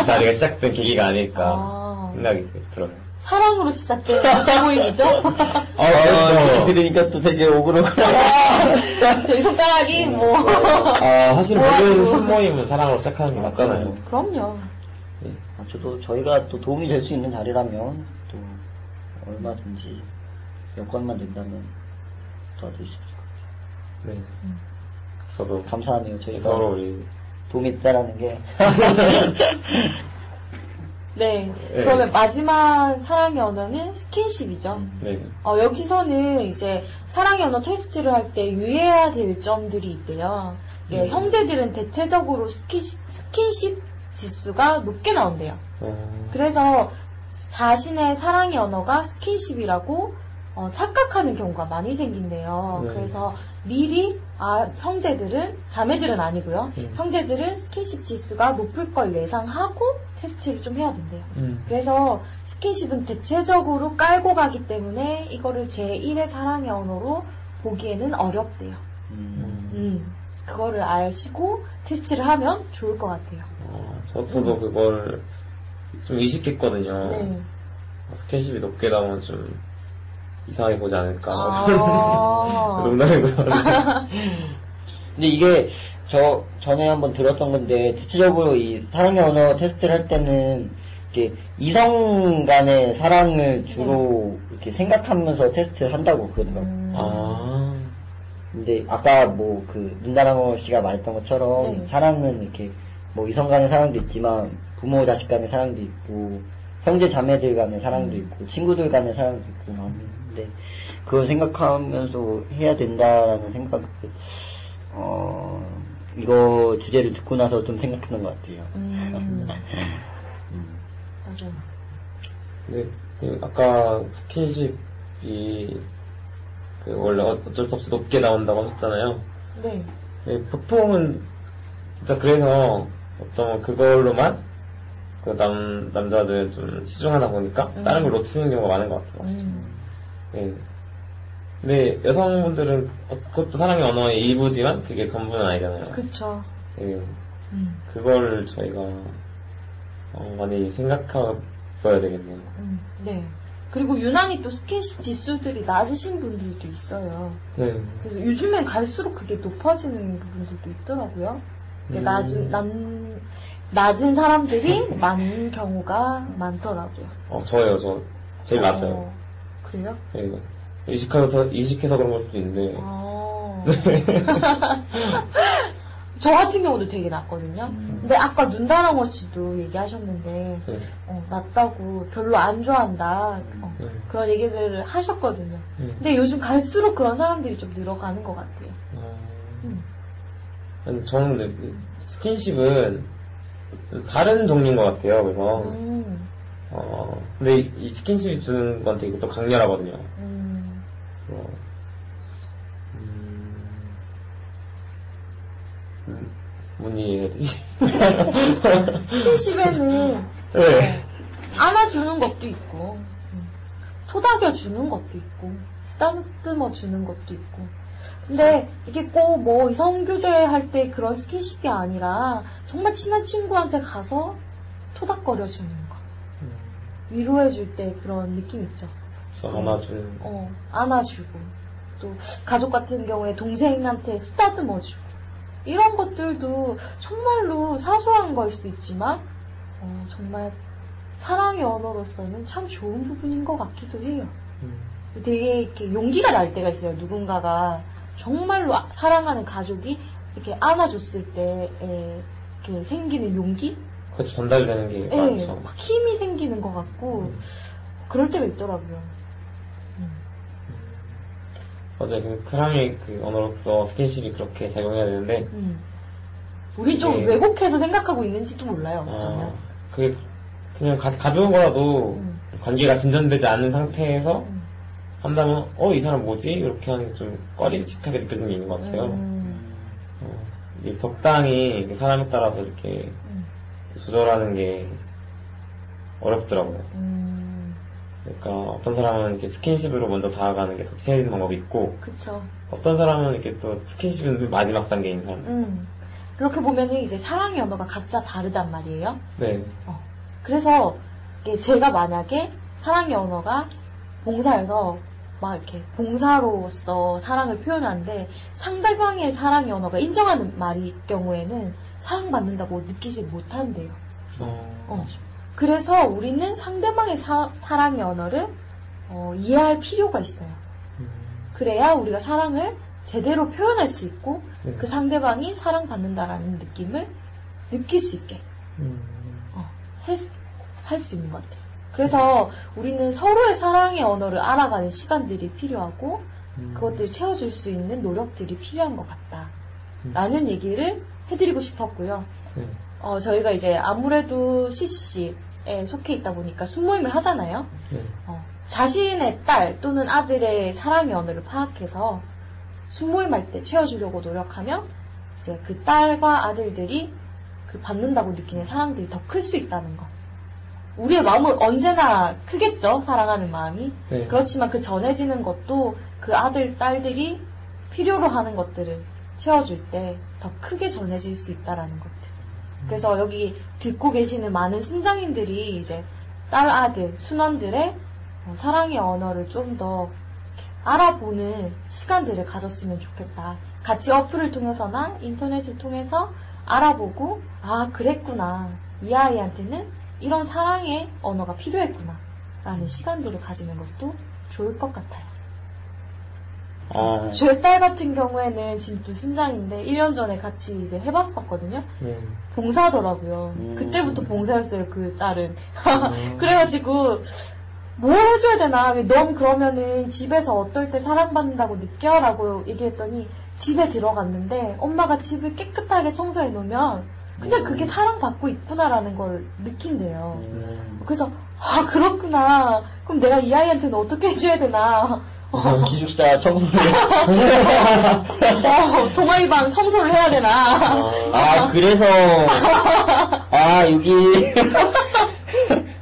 이 자리가 시작된 계기가 아닐까 아, 생각이 들어요. 사랑으로 시작된 모임이죠? 아, 아, 들으니까 또 되게 오그라들어. 저희 손가락이 뭐. 아, 사실 모든 뭐야, 순모임은 사랑으로 시작하는 게 맞잖아요. 그럼요. 아, 저도 저희가 또 도움이 될 수 있는 자리라면 또 얼마든지 여건만 된다면 도와드릴 수 있을 것 네. 저도 같아요. 감사하네요. 저희가 서로 우리 도움이 됐다라는 게. [LAUGHS] 네. 네. 그러면 마지막 사랑의 언어는 스킨십이죠. 네. 어, 여기서는 이제 사랑의 언어 테스트를 할 때 유의해야 될 점들이 있대요. 네, 음. 형제들은 대체적으로 스킨십, 스킨십 지수가 높게 나온대요. 어, 그래서 자신의 사랑의 언어가 스킨십이라고 어, 착각하는 경우가 많이 생긴대요. 네. 그래서 미리 아 형제들은 자매들은 아니고요. 음. 형제들은 스킨십 지수가 높을 걸 예상하고 테스트를 좀 해야 된대요. 음. 그래서 스킨십은 대체적으로 깔고 가기 때문에 이거를 제1의 사랑의 언어로 보기에는 어렵대요. 음. 음, 그거를 아시고 테스트를 하면 좋을 것 같아요. 어, 저, 저도 그걸 좀 의식했거든요. 네. 스킨십이 높게 나오면 좀 이상하게 보지 않을까. 아. [LAUGHS] 농담이고요. [LAUGHS] 근데 이게 저 전에 한번 들었던 건데 대체적으로 이 사랑의 언어 테스트를 할 때는 이렇게 이성 간의 사랑을 주로 이렇게 생각하면서 테스트를 한다고 그러더라고요. 음. 아, 근데 아까 뭐그 눈다랑어 씨가 말했던 것처럼 네. 사랑은 이렇게 뭐 이성 간의 사랑도 있지만 부모 자식 간의 사랑도 있고 형제 자매들 간의 사랑도 있고 친구들 간의 사랑도 있고 많은 데 그걸 생각하면서 해야 된다라는 생각 어 이거 주제를 듣고 나서 좀 생각하는 것 같아요. 음. 맞아요. 근데 그 아까 스킨십이 그 원래 어쩔 수 없이 높게 나온다고 하셨잖아요. 네. 네, 보통은 진짜 그래서 어떤 그걸로만 그 남, 남자들 좀 치중하다 보니까 음. 다른 걸 놓치는 경우가 많은 것 같아요. 음. 네. 근데 여성분들은 어, 그것도 사랑의 언어의 일부지만 그게 전부는 아니잖아요. 그쵸. 네. 음. 그걸 저희가 어, 많이 생각해 봐야 되겠네요. 음. 네. 그리고 유난히 또 스킨십 지수들이 낮으신 분들도 있어요. 네. 그래서 요즘엔 갈수록 그게 높아지는 부분들도 있더라고요. 음. 낮은, 남, 좀 낮은 사람들이 많은 경우가 많더라고요. 어, 저예요, 저. 제일 낮아요. 어, 그래요? 네. 이식해서, 이식해서 그런 걸 수도 있는데. 어. [LAUGHS] 저 같은 경우도 되게 낮거든요. 근데 아까 눈다랑어 씨도 얘기하셨는데, 네. 어, 낮다고 별로 안 좋아한다. 어, 네. 그런 얘기들을 하셨거든요. 네. 근데 요즘 갈수록 그런 사람들이 좀 늘어가는 것 같아요. 어, 음. 아니, 저는 그 스킨십은 좀 다른 종류인 것 같아요, 그래서. 음, 어, 근데 이, 이 스킨십이 주는 건 되게 또 강렬하거든요. 음, 어, 음, 음, 뭔 얘기 해야 되지? [LAUGHS] 스킨십에는 네. 안아주는 것도 있고, 음, 토닥여주는 것도 있고, 쓰다듬어주는 것도 있고. 근데 이게 꼭뭐 이성교제 할 때 그런 스킨십이 아니라 정말 친한 친구한테 가서 토닥거려주는 거. 위로해줄 때 그런 느낌 있죠. 저 안아주는. 어, 안아주고, 또 가족 같은 경우에 동생한테 쓰다듬어주고, 이런 것들도 정말로 사소한 걸 수 있지만, 어, 정말 사랑의 언어로서는 참 좋은 부분인 것 같기도 해요. 되게 이렇게 용기가 날 때가 있어요. 누군가가 정말로 아- 사랑하는 가족이 이렇게 안아줬을 때 생기는 용기? 그렇죠, 전달되는 게 예, 많죠. 막 힘이 생기는 것 같고, 그럴 때가 있더라고요. 맞아요. 그 크랑의 그 언어로서 스킨십이 그렇게 작용해야 되는데, 음. 우리 좀 예. 왜곡해서 생각하고 있는지도 몰라요. 어, 그게 그냥 가, 가벼운 거라도 음. 관계가 진전되지 않은 상태에서 한다면, 어, 이 사람 뭐지? 이렇게 하는 게 좀 꺼림칙하게 느껴지는 게 있는 것 같아요. 음. 어, 이게 적당히 그 사람에 따라서 이렇게 음. 조절하는 게 어렵더라고요. 음. 그러니까 어떤 사람은 이렇게 스킨십으로 먼저 다가가는 게 더 친해지는 방법이 있고, 그쵸. 어떤 사람은 이렇게 또 스킨십은 마지막 단계인 사람. 음. 그렇게 보면은 이제 사랑의 언어가 각자 다르단 말이에요. 네. 그래서 이게 제가 만약에 사랑의 언어가 봉사여서 막 이렇게 봉사로서 사랑을 표현하는데 상대방의 사랑의 언어가 인정하는 말일 경우에는 사랑받는다고 느끼지 못한대요. 어. 그래서 우리는 상대방의 사, 사랑의 언어를 어, 이해할 필요가 있어요. 그래야 우리가 사랑을 제대로 표현할 수 있고 네. 그 상대방이 사랑받는다라는 느낌을 느낄 수 있게 어, 할수 있는 것 같아요. 그래서 우리는 서로의 사랑의 언어를 알아가는 시간들이 필요하고 그것들을 채워줄 수 있는 노력들이 필요한 것 같다. 라는 얘기를 해드리고 싶었고요. 네. 어, 저희가 이제 아무래도 CCC에 속해 있다 보니까 순모임을 하잖아요. 네. 어, 자신의 딸 또는 아들의 사랑의 언어를 파악해서 순모임 할 때 채워주려고 노력하면 이제 그 딸과 아들들이 그 받는다고 느끼는 사랑들이 더 클 수 있다는 거. 우리의 마음은 언제나 크겠죠, 사랑하는 마음이. 네. 그렇지만 그 전해지는 것도 그 아들, 딸들이 필요로 하는 것들을 채워줄 때 더 크게 전해질 수 있다라는 것들. 그래서 여기 듣고 계시는 많은 순장님들이 이제 딸, 아들, 순원들의 어, 사랑의 언어를 좀 더 알아보는 시간들을 가졌으면 좋겠다. 같이 어플을 통해서나 인터넷을 통해서 알아보고, 아, 그랬구나. 이 아이한테는 이런 사랑의 언어가 필요했구나. 라는 시간들을 가지는 것도 좋을 것 같아요. 아, 제딸 같은 경우에는 지금 또 순장인데 1년 전에 같이 이제 해봤었거든요. 네. 봉사더라고요. 음. 그때부터 봉사였어요, 그 딸은. [LAUGHS] 그래가지고, 뭘 해줘야 되나. 넌 그러면은 집에서 어떨 때 사랑받는다고 느껴라고 얘기했더니 집에 들어갔는데 엄마가 집을 깨끗하게 청소해 놓으면 근데 그게 사랑받고 있구나라는 걸 느낀대요. 그래서, 아, 그렇구나. 그럼 내가 이 아이한테는 어떻게 해줘야 되나. 어, 기숙사 청소를. 어, 동아리방 청소를 해야 되나. 아, 그래서, 아, 여기,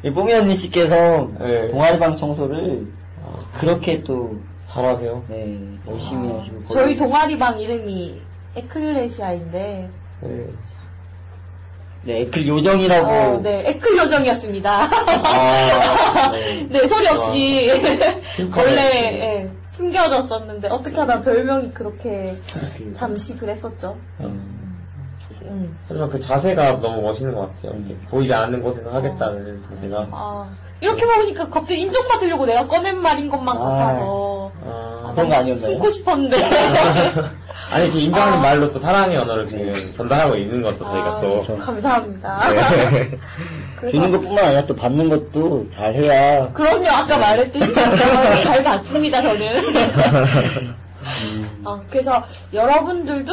이 뽀미 언니 씨께서 네. 동아리방 청소를 그렇게 또, 잘하세요. 네, 열심히 하시고. 저희 동아리방 이름이 에클레시아인데, 네. 네, 에클 요정이라고. 어, 네, 에클 요정이었습니다. 아, 네. [LAUGHS] 네, 소리 없이 원래 예, 숨겨졌었는데 어떻게 하다 별명이 그렇게 잠시 그랬었죠. 음, 음. 하지만 그 자세가 너무 멋있는 것 같아요. 보이지 않는 곳에서 하겠다는 자세가. 아, 이렇게 먹으니까 갑자기 인정받으려고 내가 꺼낸 말인 것만 아. 같아서. 아, 그런 거 아니었나요? 숨고 싶었는데. [LAUGHS] 아니, 이렇게 인정하는 아. 말로 또 사랑의 언어를 지금 전달하고 있는 거죠, 저희가 아, 또. 감사합니다. 네. [LAUGHS] 주는 것뿐만 아니라 또 받는 것도 잘 해야. 그럼요, 아까 말했듯이 잘 봤습니다, 저는. 어, [LAUGHS] 그래서 여러분들도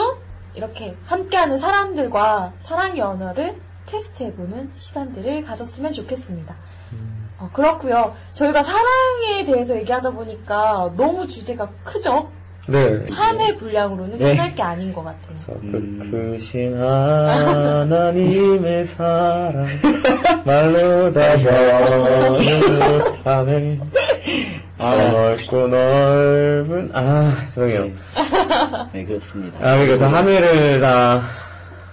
이렇게 함께하는 사람들과 사랑의 언어를 테스트해보는 시간들을 가졌으면 좋겠습니다. 어, 그렇고요. 저희가 사랑에 대해서 얘기하다 보니까 너무 주제가 크죠? 네. 한 해 분량으로는 네. 끝날 게 아닌 것 같아요. 그, 크신 하나님의 사랑 말로 다 못하네 아, 넓고 넓은 아 죄송해요 네, 그렇습니다. 아 그러니까 저 하늘을 다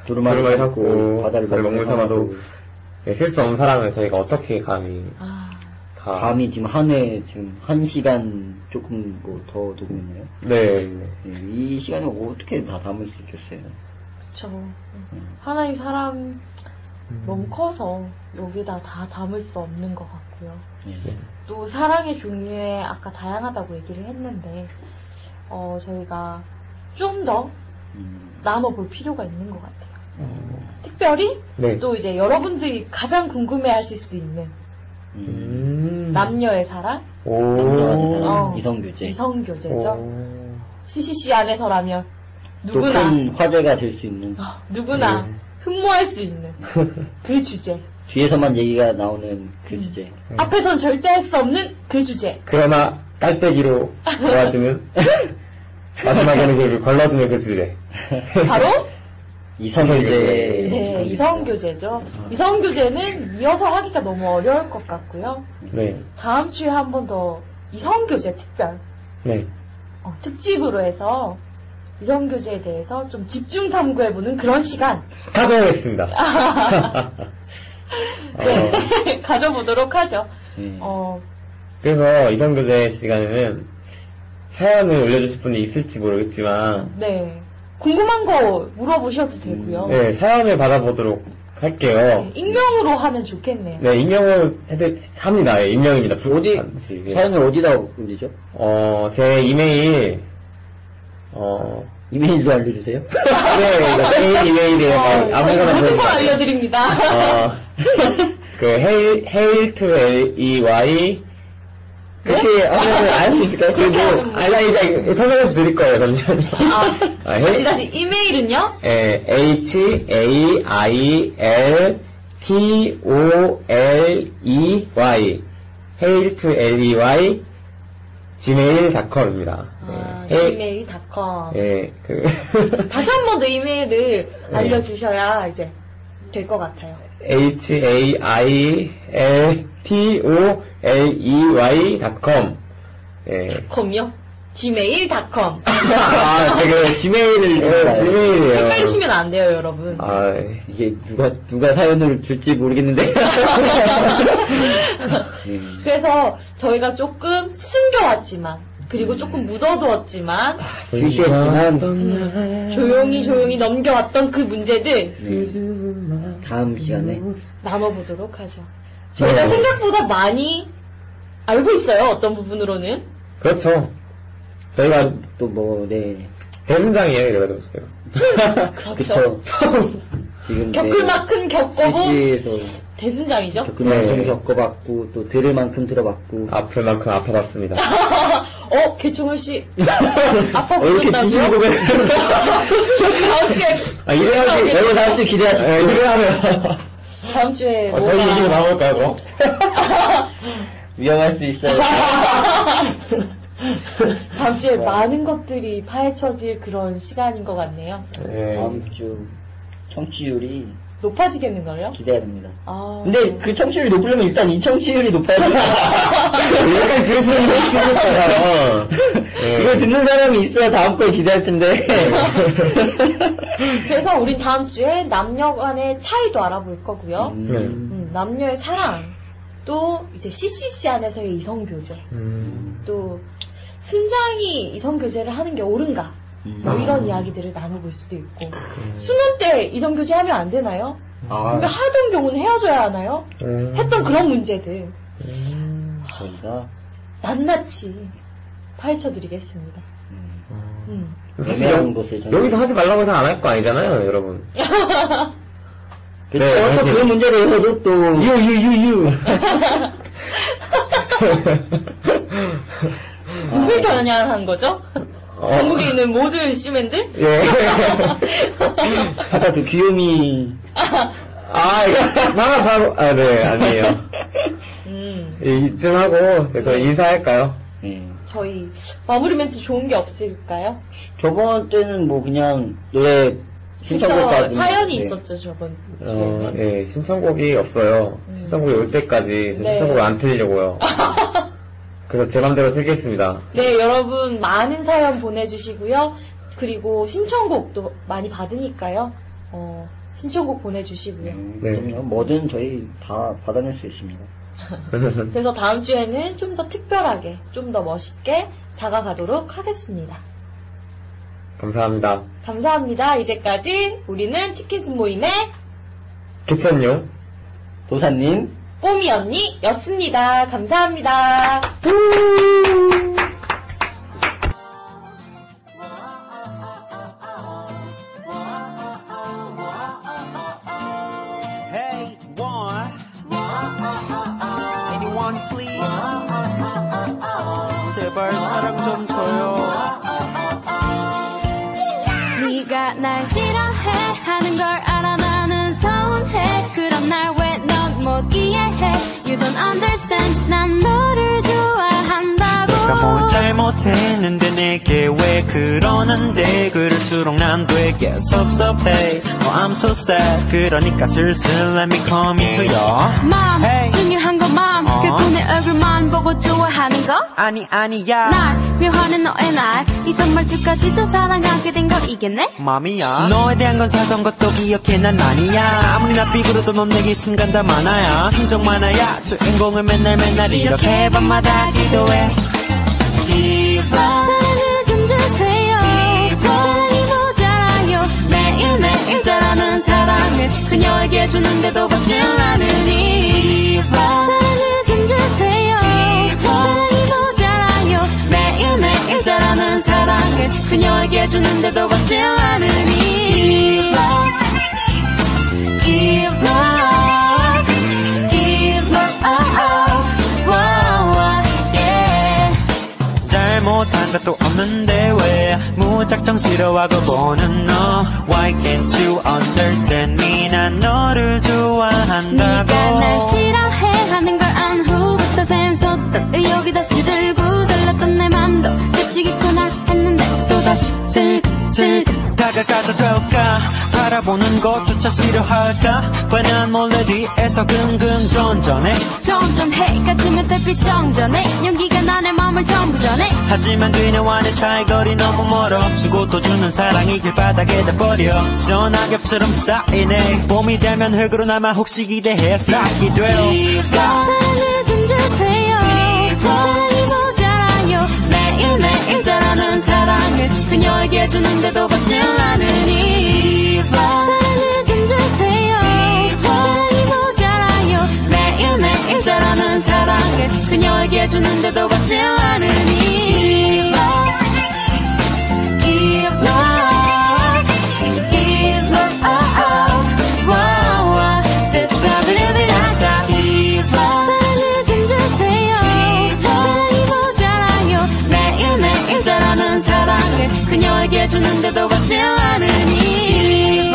두루마리 바다를 바다를 먹물 삼아도 실수 없는 사람을 저희가 어떻게 감히 아, 다 감히 지금 한해 지금 한 시간 조금 뭐 더 녹음했나요? 네, 네, 이 시간을 어떻게 다 담을 수 있겠어요? 그쵸. 하나의 사람 너무 커서 여기다 다 담을 수 없는 것 같고요. 네. 또 사랑의 종류에 아까 다양하다고 얘기를 했는데 어, 저희가 좀더 음, 나눠볼 필요가 있는 것 같아요. 특별히 네. 또 이제 여러분들이 가장 궁금해하실 수 있는 음. 남녀의 사랑, 오. 어. 이성교제. 이성교제죠. 오. CCC 안에서라면 또 누구나 큰 화제가 될 수 있는 어, 누구나 네. 흠모할 수 있는 [LAUGHS] 그 주제. 뒤에서만 얘기가 나오는 그 주제. 네. 앞에선 절대 할 수 없는 그 주제. 그러나 깔때기로 도와주는 [LAUGHS] [LAUGHS] 마지막에는 그 걸러주는 그 주제 바로 이성교제. 네, 이성교제죠. 이성교제는 이어서 하기가 너무 어려울 것 같고요. 네. 다음 주에 한 번 더 이성교제 특별 네. 어, 특집으로 해서 이성교제에 대해서 좀 집중 탐구해보는 그런 시간 가져오겠습니다. [LAUGHS] 네, [LAUGHS] 가져보도록 하죠. 네. 어, 그래서 이성교제 시간에는 사연을 올려주실 분이 있을지 모르겠지만, 네. 궁금한 거 물어보셔도 되고요. 네, 사연을 받아보도록 할게요. 익명으로 하면 좋겠네요. 네, 익명을 해드, 합니다. 예, 익명입니다. 어디, 반드시. 예. 사연을 어디다 올리죠? 어, 제 이메일, 어, 이메일도 알려주세요. [LAUGHS] 네, 개인 이메일이에요. 어, 아무거나 모든 걸 보내주세요. 알려드립니다. 어, 그, 헤일, 헤일 to L-E-Y, 그렇게 하면 알수 있을까요? 그리고, 아니, 설명해 드릴 거예요, 잠시만요. 아, 아, 다시 헤일, 다시 이메일은요? 예, H-A-I-L-T-O-L-E-Y, hail to L-E-Y, gmail.com입니다. 아, 예, gmail.com. 예, 그, 다시 한 번 더 이메일을 네. 알려주셔야 이제 될 것 같아요. H-A-I-L-T-O-L-E-Y.com. 예. com이요? gmail.com. 아, 되게 지메일을. 예, gmail이에요. 헷갈리시면 안 돼요, 여러분. 아, 이게 누가, 누가 사연을 줄지 모르겠는데. 음, [LAUGHS] 그래서 저희가 조금 숨겨왔지만, 그리고 조금 묻어두었지만, 주시했지만, 조용히 조용히 넘겨왔던 그 문제들 네. 다음 시간에. 나눠보도록 하죠. 저희가 생각보다 많이 알고 있어요, 어떤 부분으로는. 그렇죠. 저희가 또 뭐, 네. 대순장이에요, 이래가지고 저희가. 그렇죠. 그쵸. [LAUGHS] 지금. 겪을 만큼 CC에서 대순장이죠. 겪을 만큼 네. 겪어봤고, 또 들을 만큼 들어봤고. 아플 만큼 아파봤습니다. [LAUGHS] 어, 개충원 씨. [LAUGHS] 아파 어, 이렇게 보셨다고요? 뒤집어 보면. 다음 주에, 아, 이래야지. 여러분 다음 주 기대하십시오. 예, 이래하면. 다음 주에 어, 저희 얘기로 나올까요, 그럼? 위험할 수 있어요. [LAUGHS] 다음 주에 많은 것들이 파헤쳐질 그런 시간인 것 같네요. 예. 다음 주 청취율이 높아지겠는 걸요? 기대가 됩니다. 아, 근데 그 청취율이 높으려면 일단 이 청취율이 높아야 돼. 약간 그런 생겼잖아요. 예. 이걸 듣는 사람이 있어야 다음 거에 기대할 텐데. [LAUGHS] 그래서 우린 다음 주에 남녀 간의 차이도 알아볼 거고요. 음, 음, 남녀의 사랑, 또 이제 CCC 안에서의 이성 교제, 음. 또 순장이 이성 교제를 하는 게 옳은가, 뭐 이런 이야기들을 나눠볼 수도 있고 수능 때 이성 교제 하면 안 되나요? 아, 그러니까 하던 경우는 헤어져야 하나요? 음. 했던 그런 문제들 저희가 낱낱이 파헤쳐드리겠습니다. 음. 사실 여- 저는- 여기서 하지 말라고 해서 안 할 거 아니잖아요, 여러분. [LAUGHS] 그렇죠. 네, 또 그런 문제를 해도 또 유 유 유 유 [LAUGHS] [LAUGHS] 누굴 겨냥한 거죠? 어. 전국에 있는 모든 시맨들? 예. [LAUGHS] 아까 그 귀요미 아, 이거, 나가 바로, 아, 네, 아니에요. 음, 예, 이쯤 하고, 그래서 인사할까요? 네. 저희 마무리 멘트 좋은 게 없을까요? 저번 때는 뭐 그냥 노래 신청곡 그쵸, 받은 사연이 네. 있었죠, 저번 어. 예, 신청곡이 없어요. 신청곡이 올 때까지 저 네. 신청곡을 안 틀려고요. [LAUGHS] 그래서 제 맘대로 틀겠습니다. 네, 여러분 많은 사연 보내주시고요. 그리고 신청곡도 많이 받으니까요. 어, 신청곡 보내주시고요. 네. 그럼요. 뭐든 저희 다 받아낼 수 있습니다. [LAUGHS] 그래서 다음 주에는 좀 더 특별하게, 좀 더 멋있게 다가가도록 하겠습니다. 감사합니다. 감사합니다. 이제까지 우리는 치킨 순 모임의 개천용. 도사님 뽀미 언니였습니다. 감사합니다. 잘못했는데 내게 왜 그러는데? 그럴수록 난 되게 섭섭해. Oh I'm so sad. 그러니까 슬슬 let me come into your 맘 Hey. 중요한 건맘 어. 그분의 얼굴만 보고 좋아하는 거? 아니 아니야. 날 묘하는 너의 날. 이런 말투까지도 사랑하게 된 거 이겠네? 맘이야 너에 대한 건 사선 것도 기억해. 난 아니야. 아무리 나 삐그러도 넌 내게 순간 다 많아야. 심정 많아야. 주인공을 맨날 맨날 이렇게 밤마다 기도해 그녀에게 주는데도 받질 않으니. 사랑을 좀 주세요. 사랑이 모자라요. 매일매일 자라는 사랑을 그녀에게 주는데도 받질 않으니 것도 없는데 왜 무작정 싫어하고 보는 너? Why can't you understand me? 난 너를 좋아한다고. 네가 날 싫어해 하는 걸 안 후부터 샘솟던 의욕이 다시 들고 설렜던 내 맘도 끝이겠구나 했는데 또다시 슬슬 다가가도 될까 바라보는 것조차 싫어할까? 왜난 몰래 뒤에서 긍긍 전전해. 점점 해가 지면 달빛 정전해 연기가 나의 마음을 전부 전해. 하지만 그녀와 내 사이거리 너무 멀어. 주고 또 주는 사랑이 길바닥에다 버려. 전화겹처럼 쌓이네. 봄이 되면 흙으로 남아 혹시 기대해 쌓기 돼요. 사랑을 좀 주세요. 사랑이 모자라요 매일매일 자라는 사랑을 그녀에게 주는데도 받질 않으니 사랑을 좀 주세요. 사랑이 모자라요. 매일매일 자라는 사랑을 그녀에게 주는데도 받질 않으니 Give 그녀에게 주는데도 받질 않으니